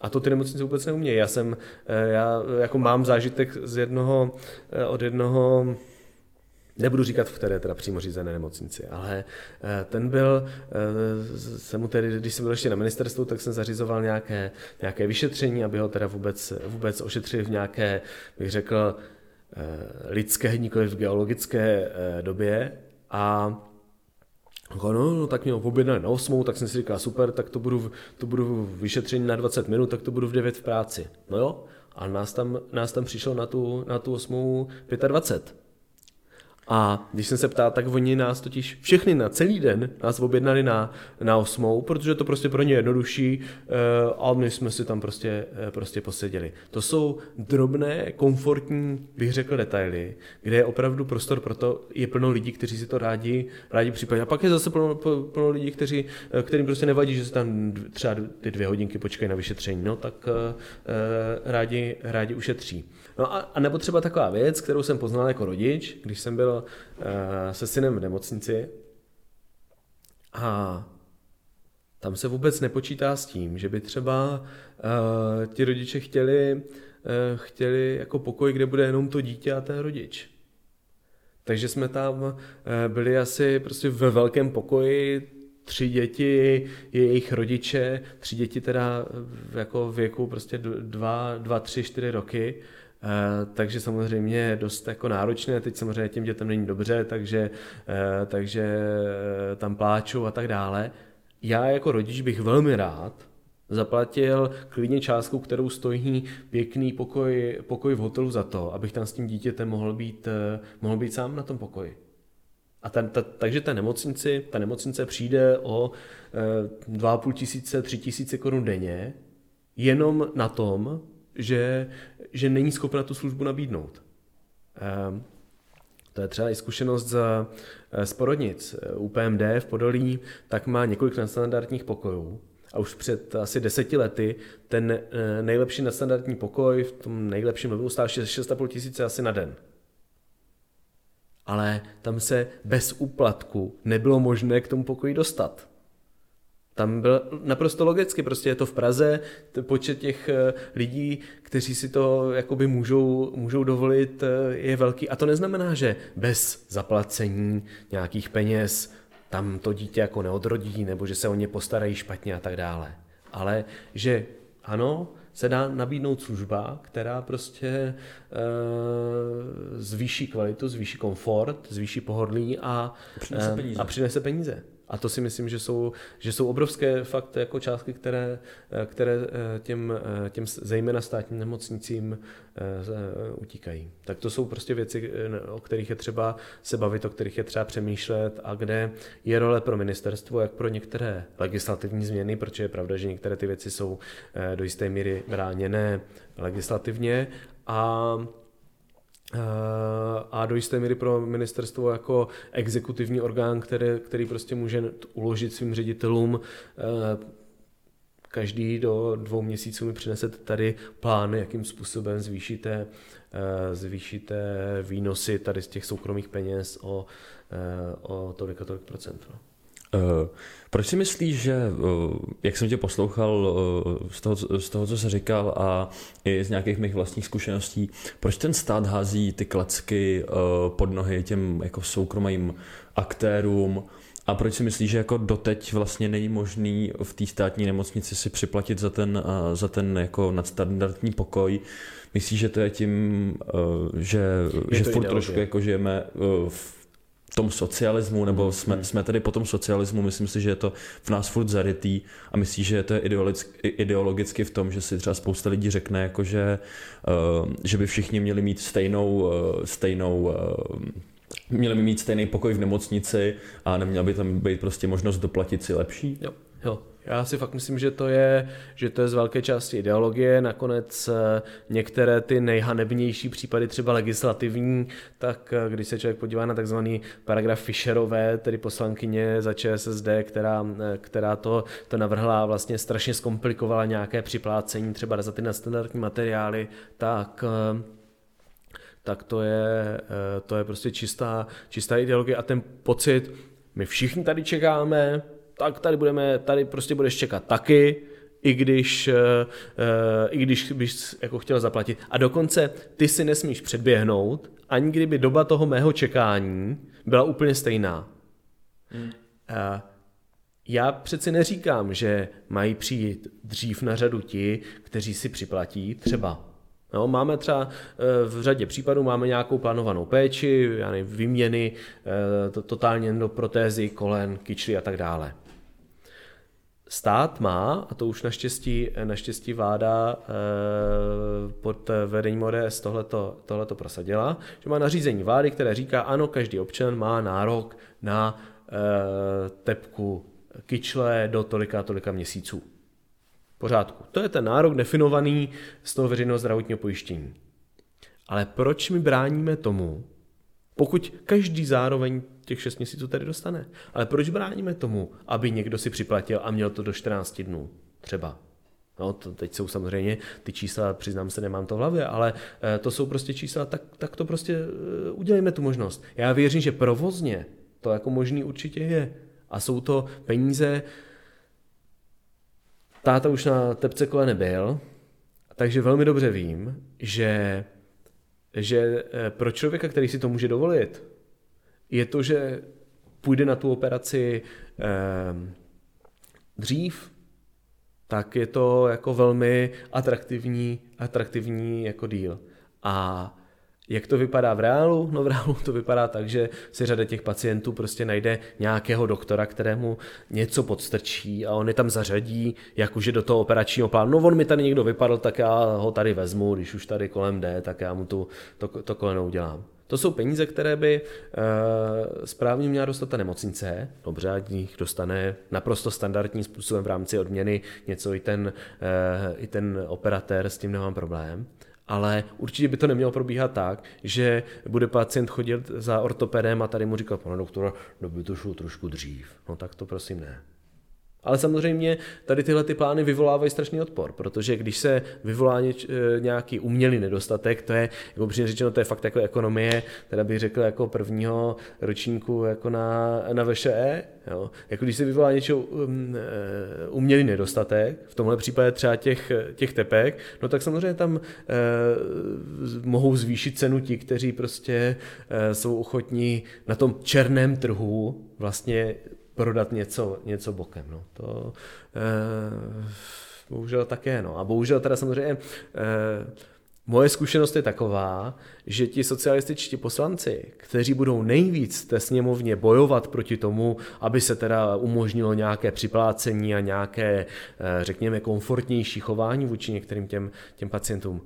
a to ty nemocnice vůbec neumějí. Já jsem, já jako mám zážitek z jednoho, od jednoho Nebudu říkat, v které teda přímo řízené nemocnici, ale eh, ten byl, eh, jsem mu tedy, když jsem byl ještě na ministerstvu, tak jsem zařizoval nějaké, nějaké vyšetření, aby ho teda vůbec, vůbec ošetřili v nějaké, bych řekl, eh, lidské, nikoli v geologické době a No, no, tak mě objednali na 8, tak jsem si říkal, super, tak to budu, to budu vyšetření na 20 minut, tak to budu v 9 v práci. No jo, a nás tam, nás tam přišlo na tu, na tu 8 25. A když jsem se ptal, tak oni nás totiž všechny na celý den nás objednali na, na osmou, protože to prostě pro ně jednodušší uh, a my jsme si tam prostě, uh, prostě poseděli. To jsou drobné, komfortní, bych řekl, detaily, kde je opravdu prostor pro to, je plno lidí, kteří si to rádi, rádi připadí. A pak je zase plno, plno lidí, kteří, uh, kterým prostě nevadí, že se tam třeba ty dvě hodinky počkají na vyšetření, no tak rádi, rádi ušetří. No a, a nebo třeba taková věc, kterou jsem poznal jako rodič, když jsem byl uh, se synem v nemocnici a tam se vůbec nepočítá s tím, že by třeba uh, ti rodiče chtěli, uh, chtěli jako pokoj, kde bude jenom to dítě a ten rodič. Takže jsme tam byli asi prostě ve velkém pokoji, tři děti, jejich rodiče, tři děti teda jako věku prostě dva, dva, tři, čtyři roky takže samozřejmě dost jako náročné, teď samozřejmě těm dětem není dobře, takže, eh, takže eh, tam pláčou a tak dále. Já jako rodič bych velmi rád zaplatil klidně částku, kterou stojí pěkný pokoj, pokoj v hotelu za to, abych tam s tím dítětem mohl být, mohl být sám na tom pokoji. A ta, ta, takže ta nemocnici, ta nemocnice přijde o e, 2,5 tisíce, 3 tisíce korun denně, jenom na tom, že, že není schopna tu službu nabídnout. Ehm, to je třeba i zkušenost z, eh, z porodnic. U PMD v Podolí tak má několik nadstandardních pokojů a už před asi deseti lety ten eh, nejlepší nadstandardní pokoj v tom nejlepším levelu stál 6,5 tisíce asi na den. Ale tam se bez úplatku nebylo možné k tomu pokoji dostat. Tam byl naprosto logicky, prostě je to v Praze, počet těch eh, lidí, kteří si to jakoby můžou, můžou dovolit, eh, je velký. A to neznamená, že bez zaplacení nějakých peněz tam to dítě jako neodrodí, nebo že se o ně postarají špatně a tak dále. Ale že ano, se dá nabídnout služba, která prostě e, zvýší kvalitu, zvýší komfort, zvýší pohodlí a, přinese peníze. a přinese peníze. A to si myslím, že jsou, že jsou obrovské fakt jako částky, které, které eh, těm, eh, těm zejména státním nemocnicím eh, utíkají. Tak to jsou prostě věci, o kterých je třeba se bavit, o kterých je třeba přemýšlet a kde je role pro ministerstvo, jak pro některé legislativní změny, protože je pravda, že některé ty věci jsou do jisté míry bráněné legislativně a Eh, a do jisté míry pro ministerstvo jako exekutivní orgán, který, který prostě může uložit svým ředitelům eh, každý do dvou měsíců mi přinesete tady plány, jakým způsobem zvýšíte, eh, zvýšíte výnosy tady z těch soukromých peněz o, o tolik a tolik procent. No. Uh, proč si myslíš, že, uh, jak jsem tě poslouchal uh, z, toho, z toho, co jsi říkal a i z nějakých mých vlastních zkušeností, proč ten stát hází ty klacky pod nohy těm jako soukromým aktérům a proč si myslíš, že jako doteď vlastně není možný v té státní nemocnici si připlatit za ten, za ten jako nadstandardní pokoj? Myslíš, že to je tím, že, je že furt ideologie. trošku jako žijeme v tom socialismu, nebo hmm, jsme, jsme tady po tom socialismu, myslím si, že je to v nás furt zarytý a myslím, že to je ideologicky v tom, že si třeba spousta lidí řekne, jako že, uh, že by všichni měli mít stejnou, uh, stejnou uh, měli by mít stejný pokoj v nemocnici a neměla by tam být prostě možnost doplatit si lepší. Jo, jo. Já si fakt myslím, že to je, že to je z velké části ideologie. Nakonec eh, některé ty nejhanebnější případy, třeba legislativní, tak eh, když se člověk podívá na takzvaný paragraf Fischerové, tedy poslankyně za ČSSD, která, eh, která to, to navrhla vlastně strašně zkomplikovala nějaké připlácení třeba za ty nadstandardní materiály, tak tak to je, to je prostě čistá, čistá ideologie a ten pocit, my všichni tady čekáme, tak tady budeme, tady prostě budeš čekat taky, i když, uh, i když bys jako chtěl zaplatit. A dokonce ty si nesmíš předběhnout, ani kdyby doba toho mého čekání byla úplně stejná. Hmm. Uh, já přeci neříkám, že mají přijít dřív na řadu ti, kteří si připlatí třeba No, máme třeba v řadě případů máme nějakou plánovanou péči, já nevím, výměny, totálně do protézy, kolen, kyčly a tak dále stát má, a to už naštěstí, naštěstí vláda e, pod vedením ODS tohleto, tohleto prosadila, že má nařízení vlády, které říká, ano, každý občan má nárok na e, tepku kyčle do tolika tolika měsíců. Pořádku. To je ten nárok definovaný z toho veřejného zdravotního pojištění. Ale proč my bráníme tomu, pokud každý zároveň těch 6 měsíců tady dostane. Ale proč bráníme tomu, aby někdo si připlatil a měl to do 14 dnů? Třeba. No, to teď jsou samozřejmě ty čísla, přiznám se, nemám to v hlavě, ale eh, to jsou prostě čísla, tak, tak to prostě eh, udělejme tu možnost. Já věřím, že provozně to jako možný určitě je. A jsou to peníze, táta už na tepce kole nebyl, takže velmi dobře vím, že, že eh, pro člověka, který si to může dovolit, je to, že půjde na tu operaci eh, dřív, tak je to jako velmi atraktivní, atraktivní jako díl. A jak to vypadá v reálu? No v reálu to vypadá tak, že si řada těch pacientů prostě najde nějakého doktora, kterému něco podstrčí a on je tam zařadí, jakože do toho operačního plánu. No on mi tady někdo vypadl, tak já ho tady vezmu, když už tady kolem jde, tak já mu tu, to, to koleno udělám. To jsou peníze, které by uh, správně měla dostat ta nemocnice. Dobře, ať jich dostane naprosto standardním způsobem v rámci odměny něco i ten, uh, i ten operatér, s tím nemám problém. Ale určitě by to nemělo probíhat tak, že bude pacient chodit za ortopedem a tady mu říkat, pane doktora, no by to šlo trošku dřív. No tak to prosím ne. Ale samozřejmě tady tyhle ty plány vyvolávají strašný odpor, protože když se vyvolá něč, e, nějaký umělý nedostatek, to je, jako upřímně řečeno, to je fakt jako ekonomie, teda bych řekl jako prvního ročníku jako na, na VŠE, jo. Jako když se vyvolá něčeho um, e, umělý nedostatek, v tomhle případě třeba těch, těch tepek, no tak samozřejmě tam eh, mohou zvýšit cenu ti, kteří prostě eh, jsou ochotní na tom černém trhu vlastně prodat něco, něco bokem. No. To eh, bohužel také. No. A bohužel teda samozřejmě eh, Moje zkušenost je taková, že ti socialističtí poslanci, kteří budou nejvíc té sněmovně bojovat proti tomu, aby se teda umožnilo nějaké připlácení a nějaké, eh, řekněme, komfortnější chování vůči některým těm, těm pacientům,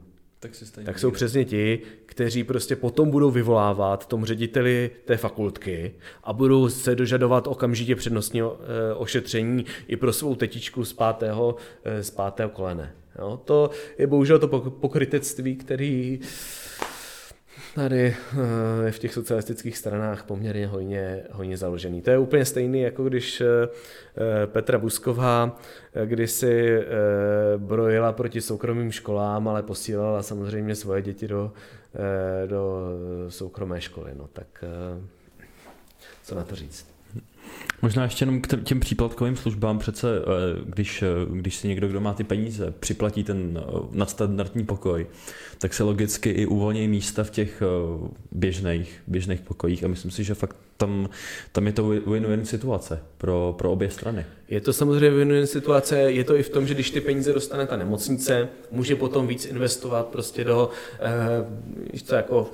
tak, si tak jsou přesně ti, kteří prostě potom budou vyvolávat tomu řediteli té fakultky a budou se dožadovat okamžitě přednostního eh, ošetření i pro svou tetičku z pátého, eh, z pátého kolene. Jo, to je bohužel to pokrytectví, který tady eh, je v těch socialistických stranách poměrně hojně, hojně založený. To je úplně stejný, jako když eh, eh, Petra Busková kdysi brojila proti soukromým školám, ale posílala samozřejmě svoje děti do, do soukromé školy. No tak co na to říct? Možná ještě jenom k těm příplatkovým službám. Přece, eh, když, eh, když si někdo, kdo má ty peníze, připlatí ten eh, nadstandardní pokoj, tak se logicky i uvolní místa v těch běžných, běžných pokojích. A myslím si, že fakt tam, tam je to win-win situace pro, pro obě strany. Je to samozřejmě win-win situace, je to i v tom, že když ty peníze dostane ta nemocnice, může potom víc investovat prostě do, eh, to jako,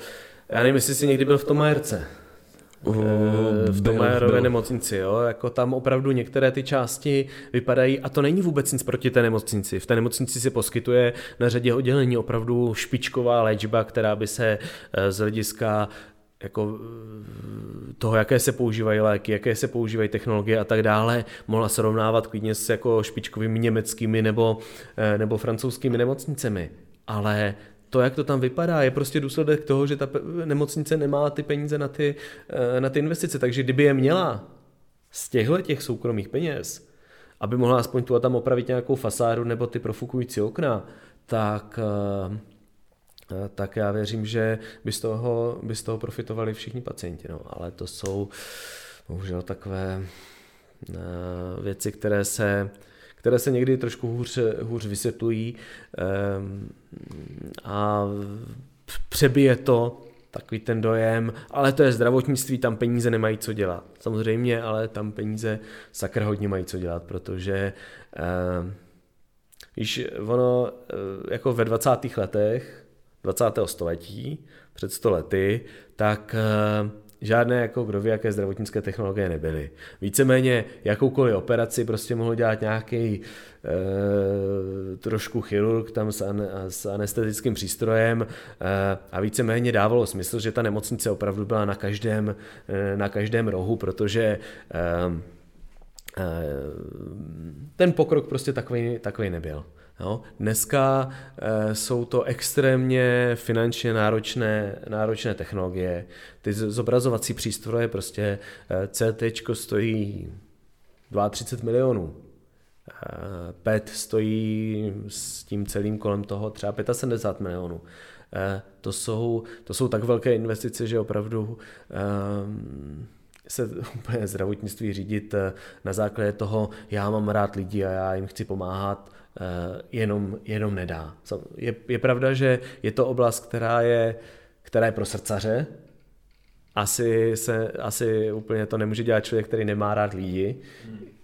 já nevím, jestli jsi někdy byl v tom Majerce, v tom Majerově nemocnici. Jo? Jako tam opravdu některé ty části vypadají, a to není vůbec nic proti té nemocnici. V té nemocnici se poskytuje na řadě oddělení opravdu špičková léčba, která by se eh, z hlediska jako eh, toho, jaké se používají léky, jaké se používají technologie a tak dále, mohla srovnávat klidně s jako špičkovými německými nebo, eh, nebo francouzskými nemocnicemi. Ale to, jak to tam vypadá, je prostě důsledek toho, že ta nemocnice nemá ty peníze na ty, eh, na ty investice. Takže kdyby je měla z těchto těch soukromých peněz, aby mohla aspoň tu a tam opravit nějakou fasádu nebo ty profukující okna, tak, eh, eh, tak já věřím, že by z toho, by z toho profitovali všichni pacienti. No. Ale to jsou bohužel takové věci, které se které se někdy trošku hůř, hůř vysvětlují ehm, a přebije to takový ten dojem, ale to je zdravotnictví, tam peníze nemají co dělat. Samozřejmě, ale tam peníze sakra hodně mají co dělat, protože eh, víš, ono eh, jako ve 20. letech 20. století, před 100 lety, tak eh, žádné jako kdo ví, jaké zdravotnické technologie nebyly. Víceméně jakoukoliv operaci prostě mohl dělat nějaký e, trošku chirurg tam s, an, s anestetickým přístrojem e, a víceméně dávalo smysl, že ta nemocnice opravdu byla na každém, e, na každém rohu, protože e, ten pokrok prostě takový, takový nebyl. Jo. Dneska e, jsou to extrémně finančně náročné, náročné technologie. Ty zobrazovací přístroje prostě e, CT stojí 32 milionů. E, PET stojí s tím celým kolem toho třeba 75 milionů. E, to, jsou, to jsou tak velké investice, že opravdu e, se úplně zdravotnictví řídit na základě toho, já mám rád lidi a já jim chci pomáhat, Eh, jenom, jenom nedá. Je, je pravda, že je to oblast, která je, která je pro srdcaře. Asi, se, asi úplně to nemůže dělat člověk, který nemá rád lidi,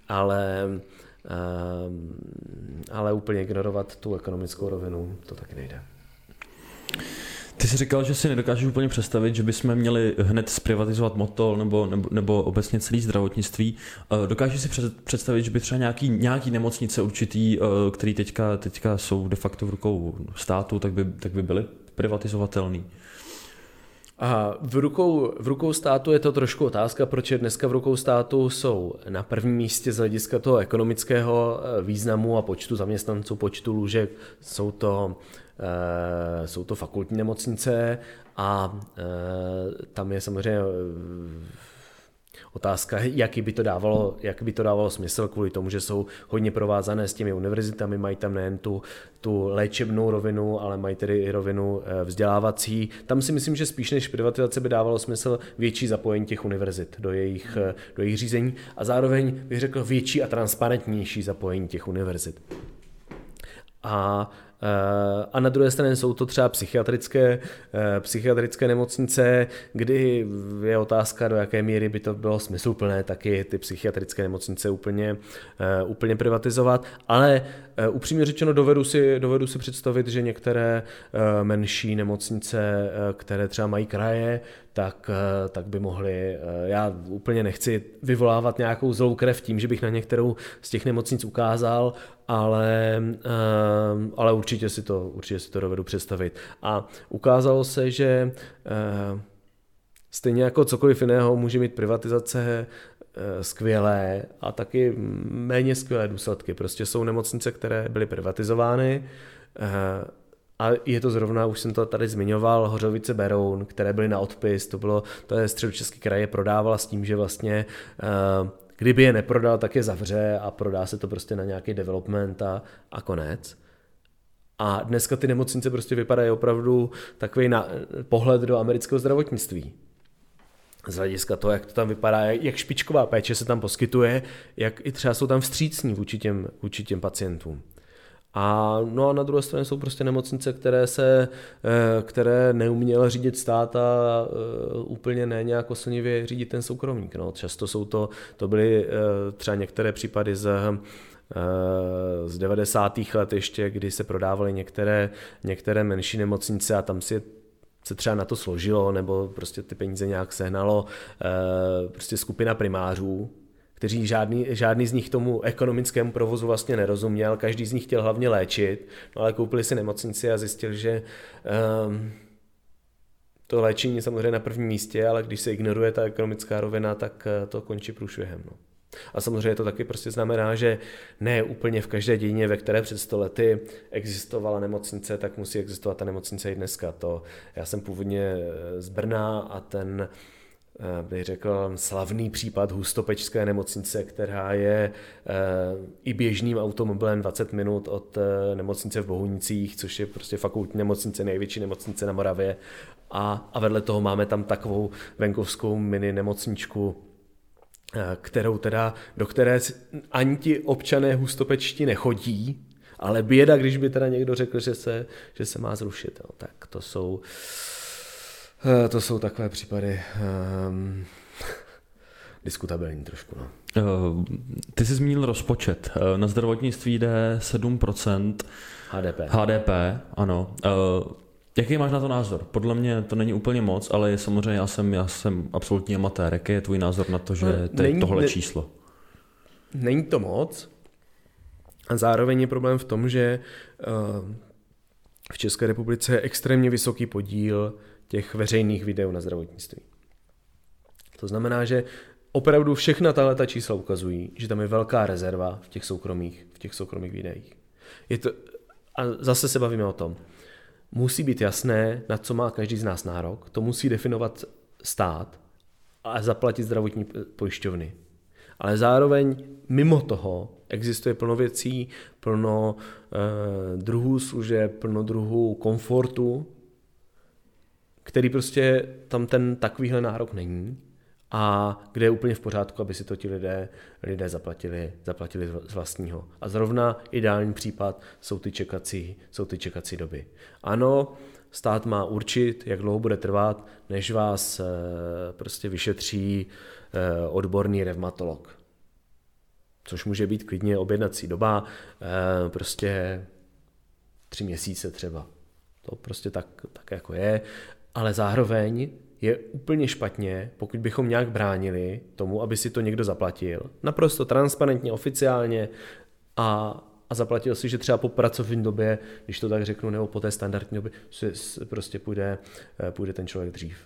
ale, um, ale úplně ignorovat tu ekonomickou rovinu, to taky nejde. Ty jsi říkal, že si nedokážeš úplně představit, že bychom měli hned zprivatizovat motol nebo, nebo, nebo obecně celý zdravotnictví. Eh, dokážeš si představit, že by třeba nějaký, nějaký nemocnice určitý, eh, který teďka, teďka jsou de facto v rukou státu, tak by, tak by byly privatizovatelný? A v rukou, v rukou státu je to trošku otázka, proč dneska v rukou státu jsou na prvním místě z hlediska toho ekonomického eh, významu a počtu zaměstnanců, počtu lůžek. Jsou to jsou to fakultní nemocnice a eh, tam je samozřejmě eh, otázka, jaký by to dávalo, jak by to dávalo smysl kvůli tomu, že jsou hodně provázané s těmi univerzitami, mají tam nejen tu, tu léčebnou rovinu, ale mají tedy i rovinu vzdělávací. Tam si myslím, že spíš než privatizace by dávalo smysl větší zapojení těch univerzit do jejich, do jejich řízení a zároveň bych řekl větší a transparentnější zapojení těch univerzit. A Eh, a na druhé straně jsou to třeba psychiatrické, eh, psychiatrické nemocnice, kdy je otázka, do jaké míry by to bylo smysluplné taky ty psychiatrické nemocnice úplně, eh, úplně privatizovat, ale upřímně řečeno dovedu si, dovedu si představit, že některé menší nemocnice, které třeba mají kraje, tak, eh, tak by mohli, eh, já úplně nechci vyvolávat nějakou zlou krev tím, že bych na některou z těch nemocnic ukázal, ale, eh, ale určitě, si to, určitě si to dovedu představit. A ukázalo se, že stejně jako cokoliv jiného může mít privatizace skvělé a taky méně skvělé důsledky. Prostě jsou nemocnice, které byly privatizovány, a je to zrovna, už jsem to tady zmiňoval, Hořovice Beroun, které byly na odpis, to bylo, to je středočeský kraje, prodávala s tím, že vlastně uh, kdyby je neprodal, tak je zavře a prodá se to prostě na nějaký development a, a konec. A dneska ty nemocnice prostě vypadají opravdu takový na, pohled do amerického zdravotnictví. Z hlediska toho, jak to tam vypadá, jak špičková péče se tam poskytuje, jak i třeba jsou tam vstřícní vůči těm, vůči těm pacientům. A, no a na druhé straně jsou prostě nemocnice, které se, eh, které neuměl řídit stát a eh, úplně ne nějak oslnivě řídit ten soukromník. No. Často jsou to, to byly eh, třeba některé případy z z 90. let ještě, kdy se prodávaly některé, některé menší nemocnice a tam si se třeba na to složilo, nebo prostě ty peníze nějak sehnalo prostě skupina primářů, kteří žádný, žádný z nich tomu ekonomickému provozu vlastně nerozuměl, každý z nich chtěl hlavně léčit, no ale koupili si nemocnici a zjistil, že um, to léčení je samozřejmě na prvním místě, ale když se ignoruje ta ekonomická rovina, tak eh, to končí průšvihem. No. A samozřejmě to taky prostě znamená, že ne úplně v každé dějině, ve které před 100 lety existovala nemocnice, tak musí existovat ta nemocnice i dneska. To, já jsem původně eh, z Brna a ten bych řekl, slavný případ hustopečské nemocnice, která je eh, i běžným automobilem 20 minut od eh, nemocnice v Bohunicích, což je prostě fakultní nemocnice, největší nemocnice na Moravě. A, a vedle toho máme tam takovou venkovskou mini nemocničku, kterou teda, do které ani ti občané hustopečtí nechodí, ale běda, když by teda někdo řekl, že se, že se má zrušit. Jo. Tak to jsou, Eh, to jsou takové případy um, diskutabilní trošku. No. Uh, ty jsi zmínil rozpočet. Uh, na zdravotnictví jde 7% HDP. HDP, ano. Jaký máš na to názor? Podle mě to není úplně moc, ale je samozřejmě já jsem, já jsem absolutní amatér. Jaký je tvůj názor na to, že to je tohle ne, číslo? Není to moc. A zároveň je problém v tom, že v České republice je extrémně vysoký podíl těch veřejných videů na zdravotnictví. To znamená, že opravdu všechna tahle ta čísla ukazují, že tam je velká rezerva v těch soukromých, v těch soukromých videích. Je to, a zase se bavíme o tom. Musí být jasné, na co má každý z nás nárok, to musí definovat stát a zaplatit zdravotní pojišťovny. Ale zároveň mimo toho existuje plno věcí, plno eh, druhů služeb, plno druhů komfortu, který prostě tam ten takovýhle nárok není a kde je úplně v pořádku, aby si to ti lidé, lidé zaplatili, zaplatili z vlastního. A zrovna ideální případ jsou ty čekací, jsou ty čekací doby. Ano, stát má určit, jak dlouho bude trvat, než vás eh, prostě vyšetří eh, odborný revmatolog. Což může být klidně objednací doba, eh, prostě tři měsíce třeba. To prostě tak, tak jako je, ale zároveň je úplně špatně, pokud bychom nějak bránili tomu, aby si to někdo zaplatil. Naprosto transparentně, oficiálně a, a zaplatil si, že třeba po pracovní době, když to tak řeknu, nebo po té standardní době, si, prostě půjde, eh, půjde ten člověk dřív.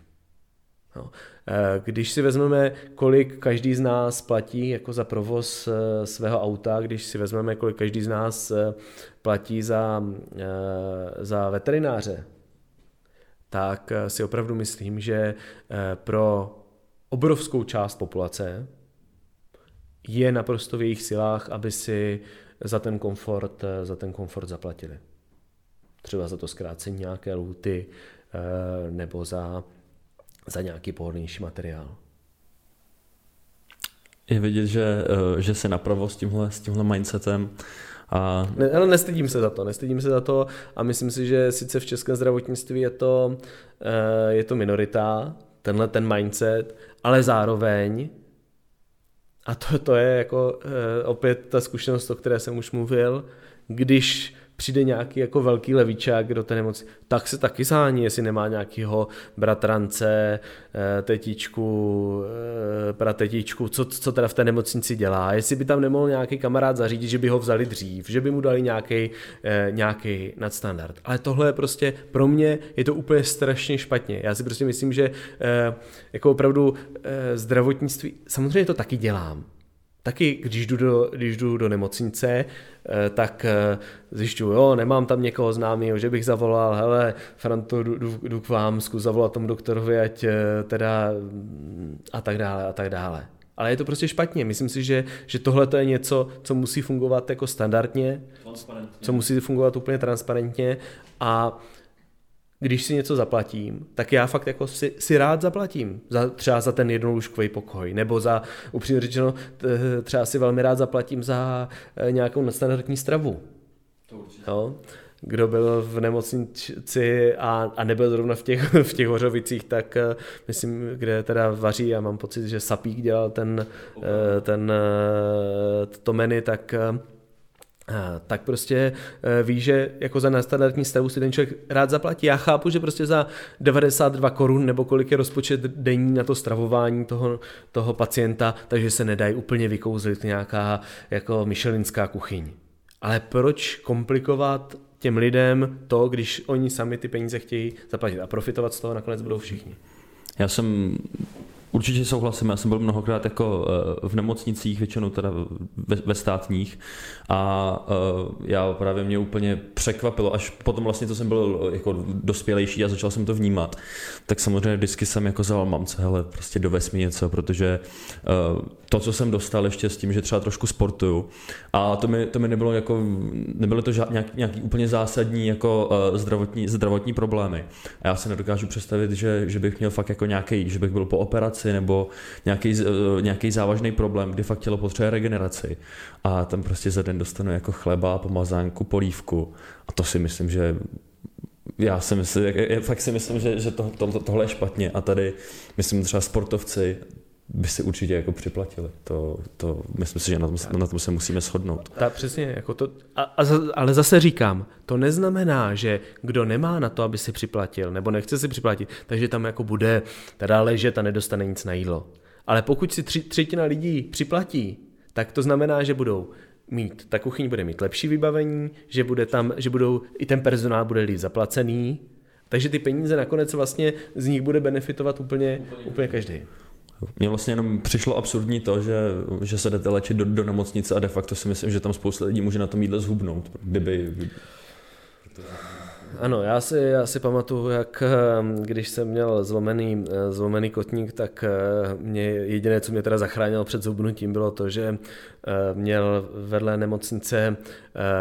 No. Eh, když si vezmeme, kolik každý z nás platí jako za provoz eh, svého auta, když si vezmeme, kolik každý z nás platí za, za veterináře, tak eh, si opravdu myslím, že eh, pro obrovskou část populace je naprosto v jejich silách, aby si za ten komfort, eh, za ten komfort zaplatili. Třeba za to zkrácení nějaké lhuty nebo za, za nějaký pohodlnější materiál. Je vidět, že, že se napravo s tímhle, s tímhle mindsetem a... Ne, ale nestydím se za to, nestydím se za to a myslím si, že sice v českém zdravotnictví je to, eh, je to minorita, tenhle ten mindset, ale zároveň a to, to je jako eh, opět ta zkušenost, o které jsem už mluvil, když přijde nějaký jako velký levíčák do té nemoci, tak se taky zání, jestli nemá nějakýho bratrance, eh, tetičku, eh, pratetičku, co, co teda v té nemocnici dělá, jestli by tam nemohl nějaký kamarád zařídit, že by ho vzali dřív, že by mu dali nějaký, eh, nějaký nadstandard. Ale tohle je prostě, pro mě je to úplně strašně špatně. Já si prostě myslím, že jako opravdu zdravotnictví, samozřejmě to taky dělám, Taky, když jdu do, když jdu do nemocnice, eh, tak eh, zjišťuju, jo, nemám tam někoho známého, že bych zavolal, hele, Franto, jdu, jdu, k vám, zkus zavolat tomu doktorovi, ať eh, teda a tak dále, a tak dále. Ale je to prostě špatně. Myslím si, že, že tohle je něco, co musí fungovat jako standardně, co musí fungovat úplně transparentně a když si něco zaplatím, tak já fakt jako si, si rád zaplatím. Za, třeba za ten jednolůžkový pokoj, nebo za, upřímně řečeno, třeba si velmi rád zaplatím za eh, nějakou nadstandardní stravu. To jo? Kdo byl v nemocnici a, a nebyl zrovna v těch, v těch hořovicích, tak uh, myslím, kde teda vaří, já mám pocit, že Sapík dělal ten, uh, ten to menu, tak tak prostě e, ví, že jako za nestandardní stavu si ten člověk rád zaplatí. Já chápu, že prostě za 92 korun nebo kolik je rozpočet denní na to stravování toho, toho pacienta, takže se nedají úplně vykouzlit nějaká jako myšelinská kuchyň. Ale proč komplikovat těm lidem to, když oni sami ty peníze chtějí zaplatit a profitovat z toho nakonec budou všichni? Já jsem Určitě souhlasím, já jsem byl mnohokrát jako eh, v nemocnicích, většinou teda ve, ve státních a uh, já právě mě úplně překvapilo, až potom vlastně, co jsem byl jako dospělejší a začal jsem to vnímat, tak samozřejmě vždycky jsem jako zaval mamce, hele, prostě dovez mi něco, protože to, co jsem dostal ještě s tím, že třeba trošku sportuju a to mi, to mi nebylo jako, nebylo to žád, nějaký, nějaký úplně zásadní jako zdravotní, zdravotní problémy. A já se nedokážu představit, že, že bych měl fakt jako nějaký, že bych byl po operaci nebo nějaký, uh, nějaký závažný problém, kdy fakt tělo potřebuje regeneraci a tam prostě za den dostanu jako chleba, pomazánku, polívku. A to si myslím, že já si myslím, fakt si myslím, že, že to, to, tohle je špatně a tady myslím třeba sportovci by si určitě jako připlatili. To, to myslím si, že na tom, na tom se musíme shodnout. Ta, přesně, jako to, a, a, ale zase říkám, to neznamená, že kdo nemá na to, aby si připlatil, nebo nechce si připlatit, takže tam jako bude teda ležet a nedostane nic na jídlo. Ale pokud si tři, třetina lidí připlatí, tak to znamená, že budou mít, ta kuchyň bude mít lepší vybavení, že, bude tam, že budou, i ten personál bude líp zaplacený, takže ty peníze nakonec vlastně z nich bude benefitovat úplně, úplně každý. Mně vlastně jenom přišlo absurdní to, že, že se jdete léčit do, do nemocnice a de facto si myslím, že tam spousta lidí může na tom jídle zhubnout, kdyby... Ano, já si, já si pamatuju, jak ehm, když jsem měl zlomený, eh, zlomený kotník, tak eh, mě jediné, co mě teda zachránilo před zubnutím, bylo to, že eh, měl vedle nemocnice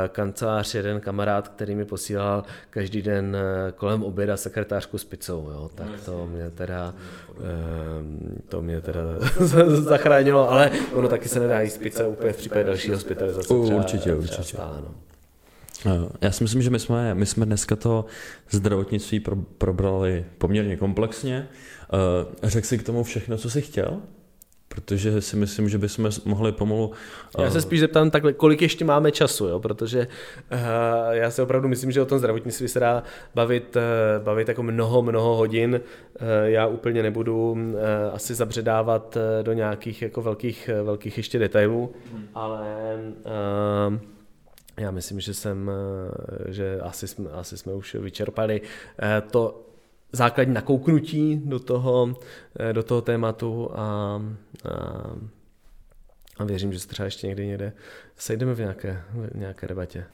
kancelář jeden kamarád, který mi posílal každý den kolem oběda sekretářku s pizzou, jo. tak to mě teda, ehm, to mě teda zachránilo, ale ono taky se nedá jíst pizza úplně v případě další hospitalizace. Určitě, určitě. Stále, no. Já si myslím, že my jsme, my jsme dneska to zdravotnictví pro, probrali poměrně komplexně. Eh, řekl si k tomu všechno, co jsi chtěl? Protože si myslím, že bychom mohli pomalu... Já se eh, spíš zeptám takhle, kolik ještě máme času, jo? protože uh, já si opravdu myslím, že o tom zdravotnictví se dá bavit, uh, bavit jako mnoho, mnoho hodin. Uh, já úplně nebudu uh, asi zabředávat uh, do nějakých jako velkých, velkých ještě detailů, hmm. ale... Uh, já myslím, že jsem, eh, že asi jsme, asi jsme už vyčerpali eh, to základní nakouknutí do toho, eh, do toho tématu a, a, a věřím, že se třeba ještě někdy někde sejdeme v nějaké, v nějaké debatě.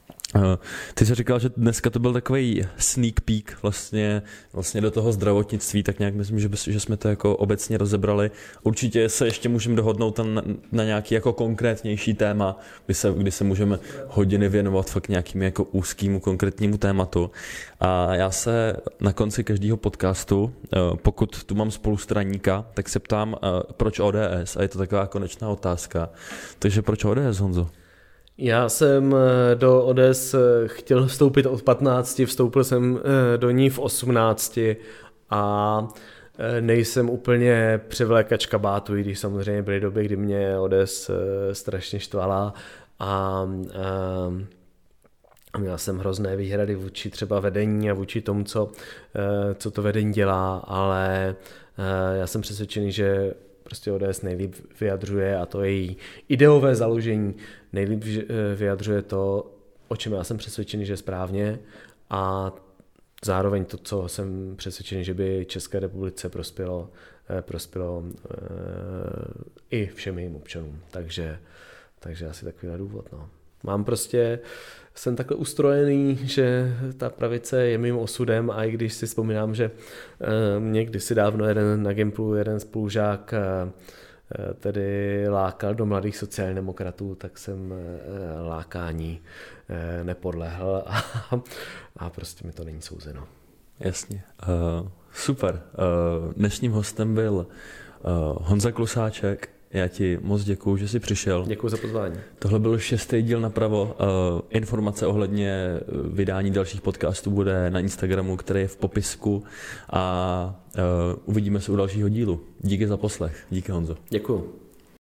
Ty jsi říkal, že dneska to byl takový sneak peek vlastně, vlastně do toho zdravotnictví, tak nějak myslím, že, že jsme to jako obecně rozebrali. Určitě se ještě můžeme dohodnout na, na nějaký jako konkrétnější téma, kdy se, kdy se můžeme hodiny věnovat fakt nějakým jako úzkému konkrétnímu tématu. A já se na konci každého podcastu, eh, pokud tu mám spolustraníka, tak se ptám, eh, proč ODS? A je to taková konečná otázka. Takže proč ODS, Honzo? Já jsem eh, do ODS eh, chtěl vstoupit od 15, vstoupil jsem eh, do ní v 18 a nejsem úplně převlékač kabátu, i když samozřejmě byly doby, kdy mě ODS strašně štvala a, a měl jsem hrozné výhrady vůči třeba vedení a vůči tomu, co, co to vedení dělá, ale já jsem přesvědčený, že prostě ODS nejlíp vyjadřuje a to je její ideové založení, nejlíp eh, vyjadřuje to, o čem já jsem přesvědčený, že je správně a zároveň to, co jsem přesvědčený, že by České republice prospělo, eh, prospělo e, i všem jejím občanům. Takže, takže asi takový důvod. No. Mám prostě, jsem takhle ustrojený, že ta pravice je mým osudem a i když si vzpomínám, že e, mě kdysi dávno jeden na Gimplu, jeden spolužák e, tedy lákal do mladých sociálních demokratů, tak jsem lákání nepodlehl a, a prostě mi to není souzeno. Jasně. Uh, super. Uh, dnešním hostem byl uh, Honza Klusáček, já ti moc děkuju, že jsi přišel. Děkuji za pozvání. Tohle byl šestý díl napravo. Informace ohledně vydání dalších podcastů bude na Instagramu, který je v popisku a uvidíme se u dalšího dílu. Díky za poslech. Díky Honzo. Děkuju.